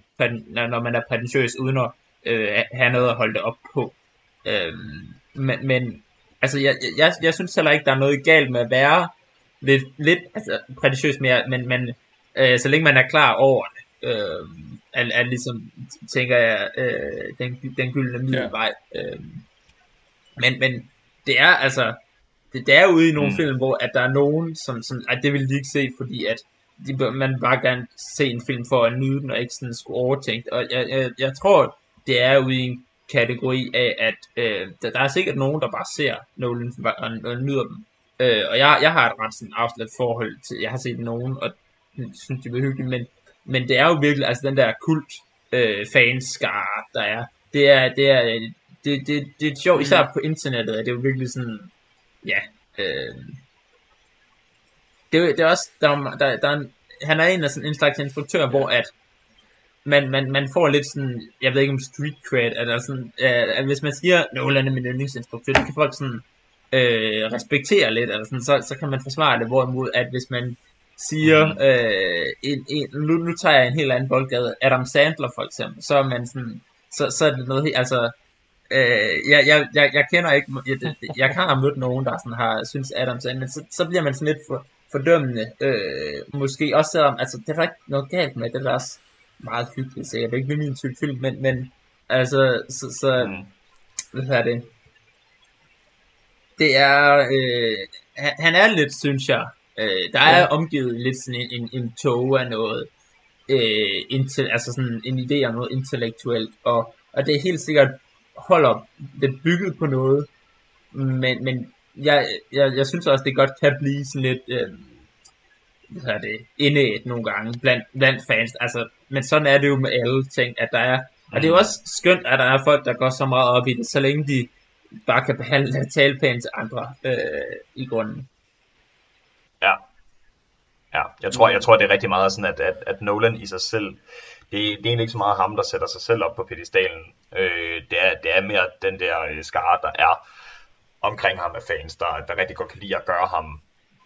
når man er prætentiøs uden at øh, have noget at holde det op på. Øh, men, men altså, jeg, jeg, jeg synes heller ikke, der er noget galt med at være lidt, lidt altså, prætentiøs mere, men, men øh, så længe man er klar over det, øh, er, er ligesom, tænker jeg, øh, den, den gyldne middelvej. Ja. Øh, men, men det er altså, det, det er ude i nogle mm. film, hvor at der er nogen, som, som at det vil de ikke se, fordi at de, man bare gerne se en film for at nyde den, og ikke sådan skulle overtænke. Og jeg, jeg, jeg tror, det er ude i en kategori af, at øh, der, der er sikkert nogen, der bare ser Nolan og, og nyder dem. Øh, og jeg, jeg har et ret sådan afslut forhold til, jeg har set nogen, og synes, de var hyggelige, men, men det er jo virkelig, altså den der kult øh, fanskare, der er, det er, det er, det, det, det er sjovt, især mm. på internettet, at det er jo virkelig sådan, ja, øh, det, er, det er også, der, der, der er en, han er en af sådan en slags instruktør, hvor at man, man, man får lidt sådan, jeg ved ikke om street cred, eller sådan, øh, at hvis man siger, Nolan er min yndlingsinstruktør, det kan folk sådan øh, respektere lidt, eller sådan, så, så kan man forsvare det, hvorimod at hvis man siger, mm. øh, en, en, nu, nu tager jeg en helt anden boldgade, Adam Sandler for eksempel, så er man sådan, så, så er det noget helt, altså, øh, jeg, jeg, jeg, jeg kender ikke, jeg, jeg kan have mødt nogen, der sådan har synes Adam Sandler, men så, så bliver man sådan lidt for, fordømmende, øh, måske også selvom, altså, det er der ikke noget galt med, det er også meget hyggeligt, så jeg er ikke min type film, men, men altså, så, så mm. hvad er det? Det er, øh, han, han er lidt, synes jeg, øh, der er ja. omgivet lidt sådan en, en, en tog af noget, øh, intel, altså sådan en idé om noget intellektuelt, og, og det er helt sikkert holder det bygget på noget, men, men jeg, jeg, jeg synes også, det godt kan blive sådan lidt, øh, hvad er det, indæt nogle gange blandt, blandt fans. Altså, men sådan er det jo med alle ting, at der er, og det er jo også skønt, at der er folk, der går så meget op i det, så længe de bare kan behandle og tale pænt til andre øh, i grunden. Ja. Ja, jeg tror, jeg tror det er rigtig meget sådan, at, at, at Nolan i sig selv, det, det er egentlig ikke så meget ham, der sætter sig selv op på pedestalen. Øh, det, er, det er mere den der øh, skare, der er omkring ham af fans, der, der rigtig godt kan lide at gøre ham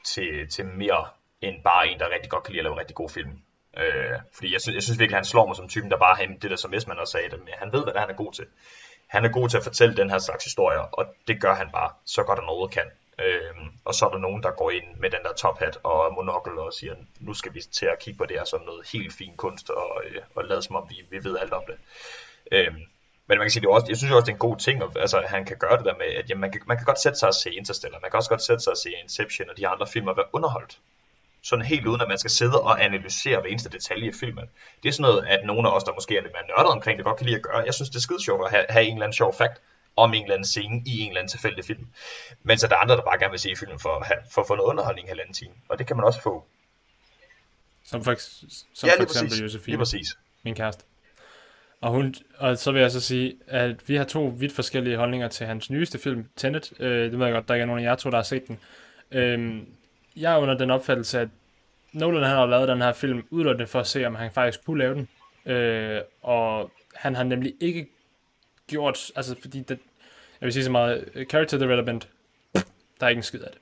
til, til mere end bare en, der rigtig godt kan lide at lave en rigtig god film. Øh, fordi jeg synes, jeg synes virkelig, han slår mig som typen, der bare har det der, som Esman også sagde, det, han ved, hvad han er god til. Han er god til at fortælle den her slags historier, og det gør han bare så godt, han overhovedet kan. Øh, og så er der nogen, der går ind med den der top hat og monokkel og siger, nu skal vi til at kigge på det her som noget helt fin kunst, og, øh, og lade som om vi, vi ved alt om det. Øh, men man kan sige, det også, jeg synes også, det er en god ting, at altså, han kan gøre det der med, at jamen, man, kan, man kan godt sætte sig og se Interstellar, man kan også godt sætte sig og se Inception og de andre film og være underholdt. Sådan helt uden, at man skal sidde og analysere hver eneste detalje i filmen. Det er sådan noget, at nogle af os, der måske er lidt mere nørdet omkring det, godt kan lide at gøre. Jeg synes, det er skide sjovt at have, have en eller anden sjov fact om en eller anden scene i en eller anden tilfældig film. Men så der er andre, der bare gerne vil se filmen for, at, have, for at få noget underholdning i en halvanden time. Og det kan man også få. Som for, som ja, for eksempel præcis. Josefine, min kæreste. Og, hun, og så vil jeg så sige, at vi har to vidt forskellige holdninger til hans nyeste film, Tenet. Øh, det ved jeg godt, der ikke er nogen af jer to, der har set den. Øh, jeg er under den opfattelse, at Nolan han har lavet den her film udelukkende for at se, om han faktisk kunne lave den. Øh, og han har nemlig ikke gjort, altså fordi det, jeg vil sige så meget, øh, character development, der er ikke en skid af det.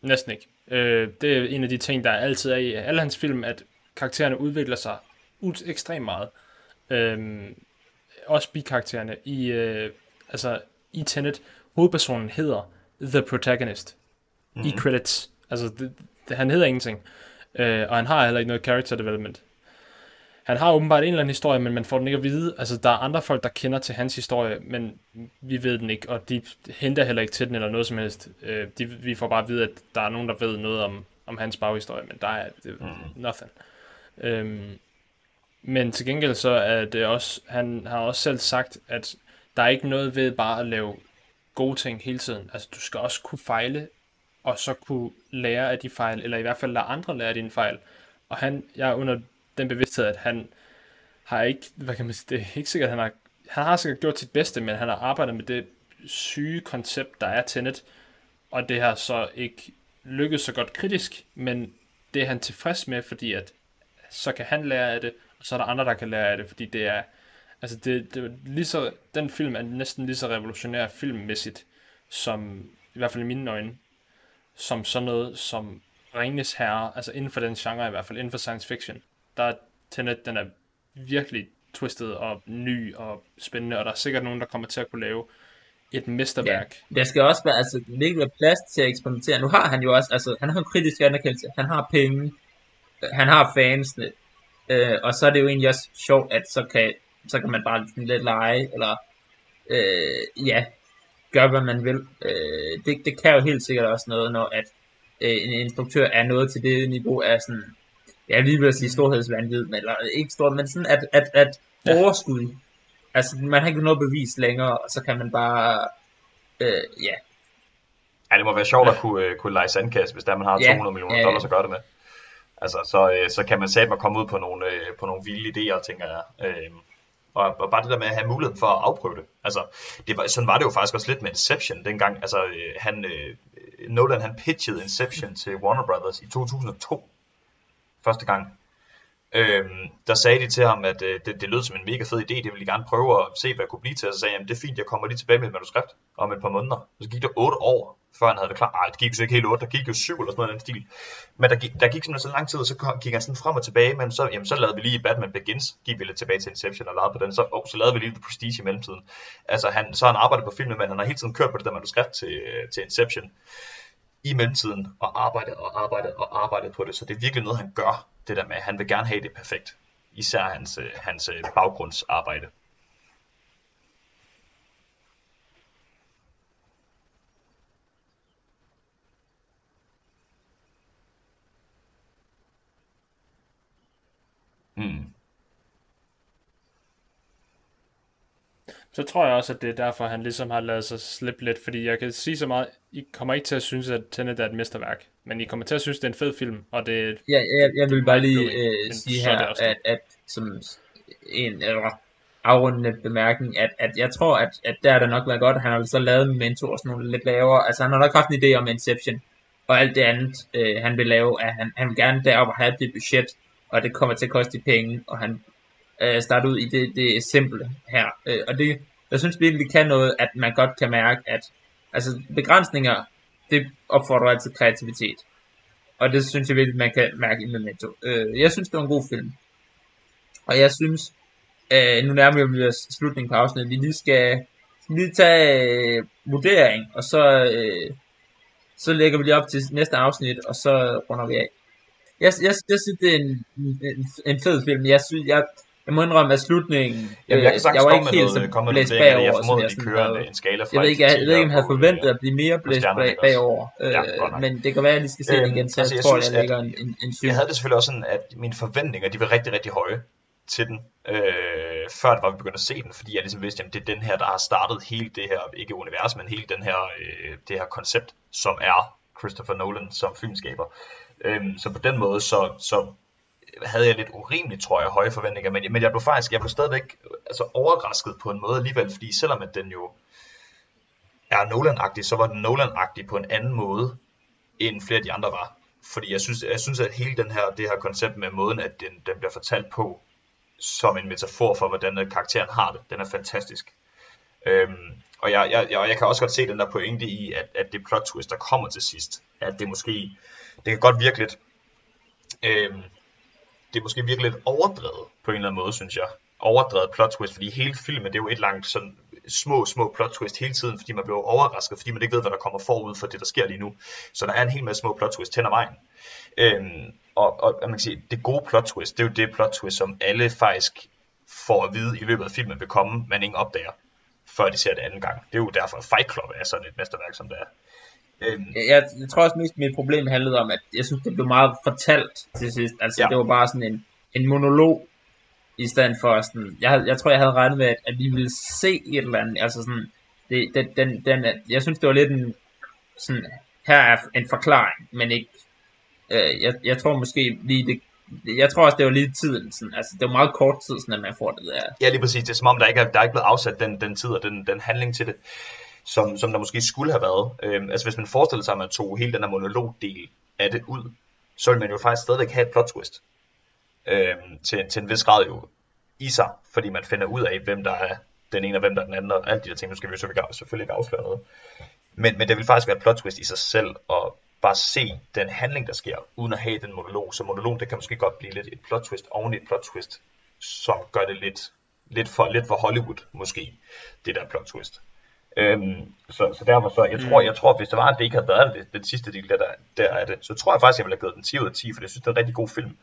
Næsten ikke. Øh, det er en af de ting, der altid er i alle hans film, at karaktererne udvikler sig ekstremt meget. Øhm, også bikaraktererne i, øh, altså i Tenet, hovedpersonen hedder The Protagonist. mm. i credits. Altså, det, det, han hedder ingenting. Øh, og han har heller ikke noget character development. Han har åbenbart en eller anden historie, men man får den ikke at vide. Altså, der er andre folk, der kender til hans historie, men vi ved den ikke, og de henter heller ikke til den eller noget som helst. Øh, de, vi får bare at vide, at der er nogen, der ved noget om, om hans baghistorie, men der er det, mm. nothing. Øhm, men til gengæld så er det også, han har også selv sagt, at der er ikke noget ved bare at lave gode ting hele tiden. Altså, du skal også kunne fejle, og så kunne lære af de fejl, eller i hvert fald lade andre lære af dine fejl. Og han, jeg er under den bevidsthed, at han har ikke, hvad kan man sige, det er ikke sikkert, at han har, han har sikkert gjort sit bedste, men han har arbejdet med det syge koncept, der er Tenet, og det har så ikke lykkedes så godt kritisk, men det er han tilfreds med, fordi at så kan han lære af det, og så er der andre, der kan lære af det, fordi det er, altså det, det er lige så, den film er næsten lige så revolutionær filmmæssigt, som, i hvert fald i mine øjne, som sådan noget som Ringnes Herre, altså inden for den genre i hvert fald, inden for science fiction. Der er Tenet, den er virkelig twistet og ny og spændende, og der er sikkert nogen, der kommer til at kunne lave et mesterværk. Ja, der skal også være, altså, ikke være plads til at eksperimentere. Nu har han jo også, altså, han har en kritisk anerkendelse, han har penge, han har fansene, øh, og så er det jo egentlig også sjovt, at så kan, så kan man bare lidt lege, eller øh, ja, gøre hvad man vil. Øh, det, det kan jo helt sikkert også noget, når at øh, en instruktør er nået til det niveau af sådan, ja, lige vil sige storhedsvandvid, men, eller ikke stort, men sådan at, at, at ja. overskud, altså man har ikke noget bevis længere, og så kan man bare, øh, ja. Ja, det må være sjovt at kunne, uh, kunne lege sandkast, hvis der man har ja. 200 millioner ja, dollars at gøre det med. Altså, så, øh, så kan man sætte komme ud på nogle, øh, på nogle vilde idéer, tænker jeg. Øh, og, og bare det der med at have muligheden for at afprøve det. Altså, det var, sådan var det jo faktisk også lidt med Inception dengang. Altså, øh, han, øh, Nolan han pitchede Inception til Warner Brothers i 2002. Første gang. Øh, der sagde de til ham, at øh, det, det lød som en mega fed idé, det ville de gerne prøve at se, hvad det kunne blive til. Og så sagde han, det er fint, jeg kommer lige tilbage med et manuskript om et par måneder. Og så gik der 8 år, før han havde det klar. Nej, det gik jo ikke helt 8, der gik jo 7 eller sådan noget i den stil. Men der gik, der gik simpelthen så lang tid, og så gik han sådan frem og tilbage, men så, jamen, så lavede vi lige Batman Begins, gik vi lidt tilbage til Inception og lavede på den, så, oh, så lavede vi lige The Prestige i mellemtiden. Altså, han, så han arbejdet på filmen, men han har hele tiden kørt på det der manuskript til, øh, til Inception i mellemtiden, og arbejde og arbejde og arbejde på det, så det er virkelig noget, han gør, det der med, at han vil gerne have det perfekt. Især hans, øh, hans øh, baggrundsarbejde. Hmm. Så tror jeg også, at det er derfor, han ligesom har lavet sig slippe lidt, fordi jeg kan sige så meget, I kommer ikke til at synes, at Tenet er et mesterværk, men I kommer til at synes, det er en fed film, og det er... Ja, jeg, jeg vil bare lige øh, sige her, at, at som en eller afrundende bemærkning, at, at jeg tror, at, at der er det nok været godt, at han har så lavet Mentor og sådan nogle lidt lavere, altså han har nok haft en idé om Inception, og alt det andet, øh, han vil lave, at han, han vil gerne derop have det budget, og det kommer til at koste de penge, og han øh, starte ud i det, det simple her. Øh, og det, jeg synes virkelig kan noget, at man godt kan mærke, at altså, begrænsninger, det opfordrer altid kreativitet. Og det synes jeg virkelig, man kan mærke i Memento. Øh, jeg synes, det var en god film. Og jeg synes, øh, nu nærmer vi os slutningen på afsnittet, vi lige skal lige tage øh, vurdering, og så, øh, så lægger vi lige op til næste afsnit, og så runder vi af. Jeg, jeg, jeg synes, det er en, en, en fed film. Jeg synes, jeg, jeg må indrømme, at slutningen... Jamen, jeg, kan jeg var ikke helt så blæst bagover. Jeg formoder, de kører en, skala fra Jeg ved ikke, jeg, jeg, ved ikke, om jeg havde forventet at blive mere blæst bag, bagover. Øh, ja, men det kan være, at de skal se den igen, så altså, jeg, tror, jeg, lægger en, en, en Jeg havde det selvfølgelig også sådan, at mine forventninger, de var rigtig, rigtig høje til den, øh, før det var, vi begyndte at se den, fordi jeg ligesom vidste, at det er den her, der har startet hele det her, ikke univers, men hele den her, øh, det her koncept, som er Christopher Nolan som filmskaber. Øh, så på den måde, så, så havde jeg lidt urimeligt, tror jeg, høje forventninger, men, men jeg blev faktisk, jeg blev stadigvæk altså, overrasket på en måde alligevel, fordi selvom at den jo er Nolan-agtig, så var den Nolan-agtig på en anden måde, end flere af de andre var. Fordi jeg synes, jeg synes at hele den her, det her koncept med måden, at den, den bliver fortalt på, som en metafor for, hvordan øh, karakteren har det, den er fantastisk. Øhm, og jeg, jeg, jeg, jeg kan også godt se den der pointe i, at, at det plot twist, der kommer til sidst, at det måske, det kan godt virke lidt, øhm, det er måske virkelig lidt overdrevet på en eller anden måde, synes jeg. Overdrevet plot twist, fordi hele filmen, det er jo et langt sådan små, små plot twist hele tiden, fordi man bliver overrasket, fordi man ikke ved, hvad der kommer forud for det, der sker lige nu. Så der er en hel masse små plot twist hen ad vejen. Øhm, og, og man kan sige, det gode plot twist, det er jo det plot twist, som alle faktisk får at vide i løbet af filmen vil komme, men ingen opdager, før de ser det anden gang. Det er jo derfor, at Fight Club er sådan et mesterværk, som det er. Øhm. Jeg, jeg tror også mest, mit problem handlede om, at jeg synes, det blev meget fortalt til sidst. Altså, ja. det var bare sådan en, en monolog, i stedet for sådan, jeg, jeg tror, jeg havde regnet med, at, at vi ville se et eller andet, altså sådan, det, den, den, den, jeg synes, det var lidt en, sådan, her er en forklaring, men ikke, øh, jeg, jeg tror måske lige, det, jeg tror også, det var lige tiden, sådan, altså det var meget kort tid, sådan, at man får det der. Ja, lige præcis, det er som om, der ikke er, der er ikke blevet afsat den, den tid og den, den handling til det, som, som der måske skulle have været. Øhm, altså hvis man forestiller sig, at man tog hele den her monologdel af det ud, så ville man jo faktisk stadigvæk have et plot twist øh, til, til en vis grad jo i sig, fordi man finder ud af, hvem der er den ene og hvem der er den anden, og alle de der ting, nu skal vi jo selvfølgelig ikke afsløre noget. Men, men det vil faktisk være et plot twist i sig selv, at bare se den handling, der sker, uden at have den monolog. Så monolog, det kan måske godt blive lidt et plot twist oven i et plot twist, som gør det lidt, lidt, for, lidt for Hollywood, måske, det der plot twist. Øhm, så, så derfor så, jeg tror, mm. jeg tror, hvis det var, at det ikke havde været det, den sidste del der, der, der er det, så tror jeg faktisk, jeg ville have givet den 10 ud af 10, for jeg synes, det er en rigtig god film.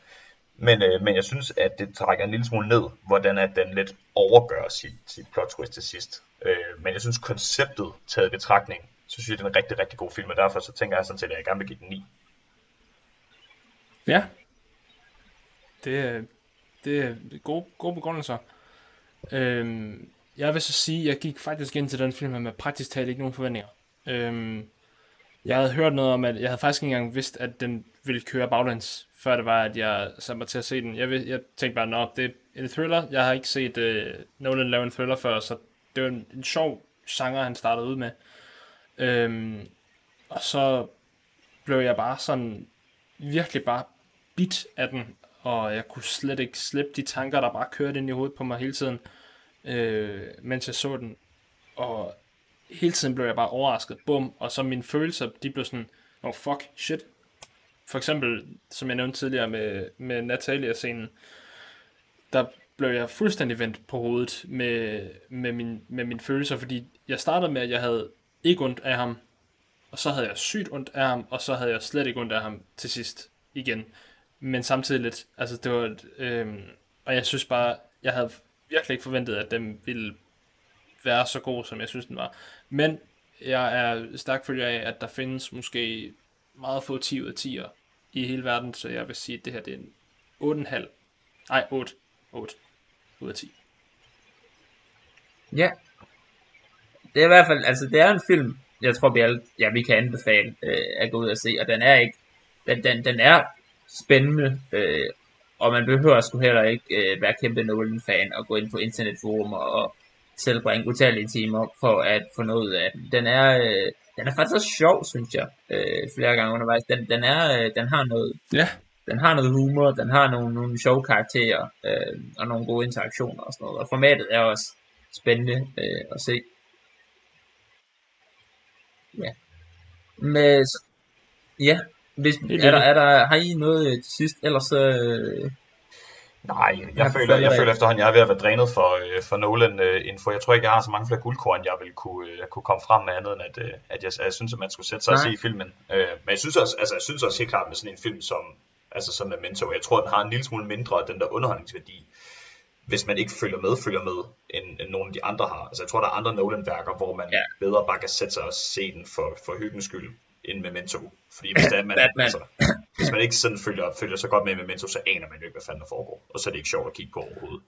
Men, øh, men jeg synes, at det trækker en lille smule ned, hvordan at den lidt overgør sit, sit plot twist til sidst. Øh, men jeg synes, konceptet taget i betragtning, så synes jeg, det er en rigtig, rigtig god film, og derfor så tænker jeg sådan set, at jeg gerne vil give den 9. Ja. Det, det er gode, gode begrundelser. Øhm, jeg vil så sige, at jeg gik faktisk ind til den film med praktisk talt ikke nogen forventninger. Øhm, jeg havde hørt noget om, at jeg havde faktisk ikke engang vidst, at den ville køre baglands, før det var, at jeg satte mig til at se den. Jeg, jeg tænkte bare, at det er en thriller. Jeg har ikke set øh, Nolan lave en thriller før, så det var en, en sjov genre, han startede ud med. Øhm, og så blev jeg bare sådan virkelig bare bit af den, og jeg kunne slet ikke slippe de tanker, der bare kørte ind i hovedet på mig hele tiden, øh, mens jeg så den. Og hele tiden blev jeg bare overrasket. Bum. Og så mine følelser, de blev sådan, oh fuck, shit, for eksempel, som jeg nævnte tidligere med, med Natalia-scenen, der blev jeg fuldstændig vendt på hovedet med, med, min, med mine følelser, fordi jeg startede med, at jeg havde ikke ondt af ham, og så havde jeg sygt ondt af ham, og så havde jeg slet ikke ondt af ham til sidst igen. Men samtidig lidt, altså det var, øh, og jeg synes bare, jeg havde virkelig ikke forventet, at den ville være så god, som jeg synes, den var. Men jeg er stærk følger af, at der findes måske meget få 10 ud af 10'er i hele verden, så jeg vil sige, at det her det er en 8,5. Nej, 8. 8 ud af 10. Ja. Det er i hvert fald, altså det er en film, jeg tror vi alle, ja, vi kan anbefale øh, at gå ud og se, og den er ikke, den, den, den er spændende, øh, og man behøver sgu heller ikke øh, være kæmpe Nolan-fan og gå ind på internetforum og tilbringe utallige timer for at få noget af den. Den er, øh, den er faktisk også sjov, synes jeg, øh, flere gange undervejs. Den, den, er, øh, den har noget, ja. den har noget humor, den har nogle, nogle sjove karakterer, øh, og nogle gode interaktioner og sådan noget. Og formatet er også spændende øh, at se. Ja. Med, ja, hvis, er der, er der, har I noget til sidst? Ellers øh, Nej, jeg, jeg, føler, jeg føler efterhånden, jeg er ved at være drænet for, øh, for Nolan-info. Jeg tror ikke, jeg har så mange flere guldkorn, jeg vil kunne, øh, kunne komme frem med andet, end at, øh, at jeg, jeg synes, at man skulle sætte sig Nej. og se filmen. men jeg synes, også, altså, jeg synes også helt klart med sådan en film som, altså som Memento, jeg tror, at den har en lille smule mindre af den der underholdningsværdi, hvis man ikke følger med, følger med, end, end nogle af de andre har. Altså jeg tror, der er andre Nolan-værker, hvor man ja. bedre bare kan sætte sig og se den for, for hyggens skyld end Memento. Fordi hvis, det er, man, altså, hvis man ikke sådan følger, følger så godt med Memento, så aner man jo ikke, hvad fanden der foregår. Og så er det ikke sjovt at kigge på overhovedet.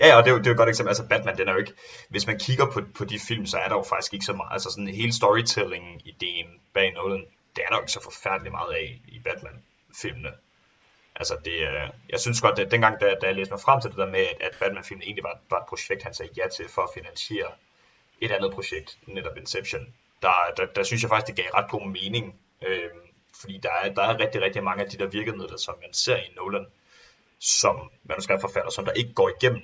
Ja, og det er, jo, det er jo et godt eksempel. Altså Batman, den er jo ikke... Hvis man kigger på, på de film, så er der jo faktisk ikke så meget... Altså sådan hele storytelling-ideen bag Nolan, det er der jo ikke så forfærdeligt meget af i Batman-filmene. Altså det, jeg synes godt, at dengang, da, da jeg læste mig frem til det der med, at, at Batman-filmen egentlig var, var et projekt, han sagde ja til for at finansiere et andet projekt, netop Inception, der, der, der synes jeg faktisk, det gav ret god mening. Øh, fordi der er, der er rigtig, rigtig mange af de der virkemidler, som man ser i Nolan, som manuskriptforfatter, som der ikke går igennem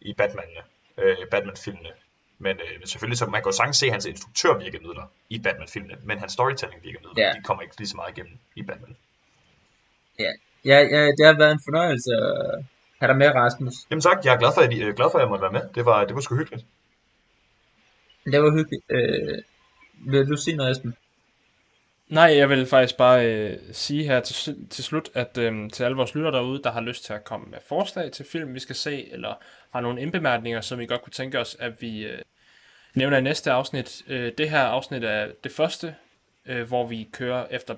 i Batman, øh, Batman-filmene. Men øh, selvfølgelig, så man kan jo sagtens se hans instruktørvirkemidler i Batman-filmene, men hans storytelling-virkemidler, ja. de kommer ikke lige så meget igennem i Batman. Ja, ja, ja det har været en fornøjelse at, Ha' dig med, Rasmus. Jamen tak, jeg er glad for, at, I, øh, glad for, at jeg måtte være med. Det var, det var sgu hyggeligt. Det var hyggeligt. Øh, vil du sige noget, Esben? Nej, jeg vil faktisk bare øh, sige her til, til slut, at øh, til alle vores lytter derude, der har lyst til at komme med forslag til film, vi skal se, eller har nogle indbemærkninger, som vi godt kunne tænke os, at vi øh, nævner i næste afsnit. Øh, det her afsnit er det første, øh, hvor vi kører efter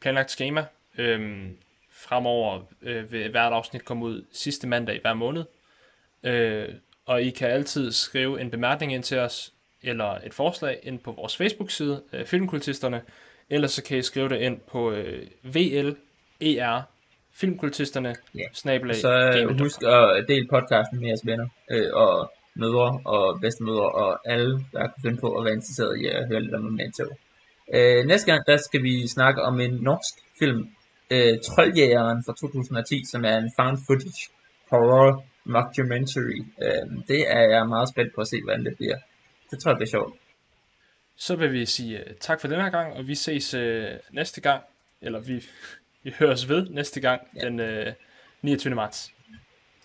planlagt schema. Øh, fremover øh, vil hvert afsnit komme ud sidste mandag i hver måned. Øh, og I kan altid skrive en bemærkning ind til os, eller et forslag ind på vores Facebook-side, øh, Filmkultisterne, Ellers så kan I skrive det ind på øh, VLER Filmkultisterne Ja. snabelag Så øh, husk at dele podcasten med jeres venner, øh, og mødre og bedstemødre, og alle, der kunne finde på at være interesseret i at høre lidt om Memento. Øh, næste gang, der skal vi snakke om en norsk film, øh, Trolljægeren fra 2010, som er en found footage horror mockumentary. Øh, det er jeg meget spændt på at se, hvordan det bliver. Det tror jeg bliver sjovt. Så vil vi sige øh, tak for den her gang, og vi ses øh, næste gang, eller vi, vi høres ved næste gang, Ja. den øh, 29. marts.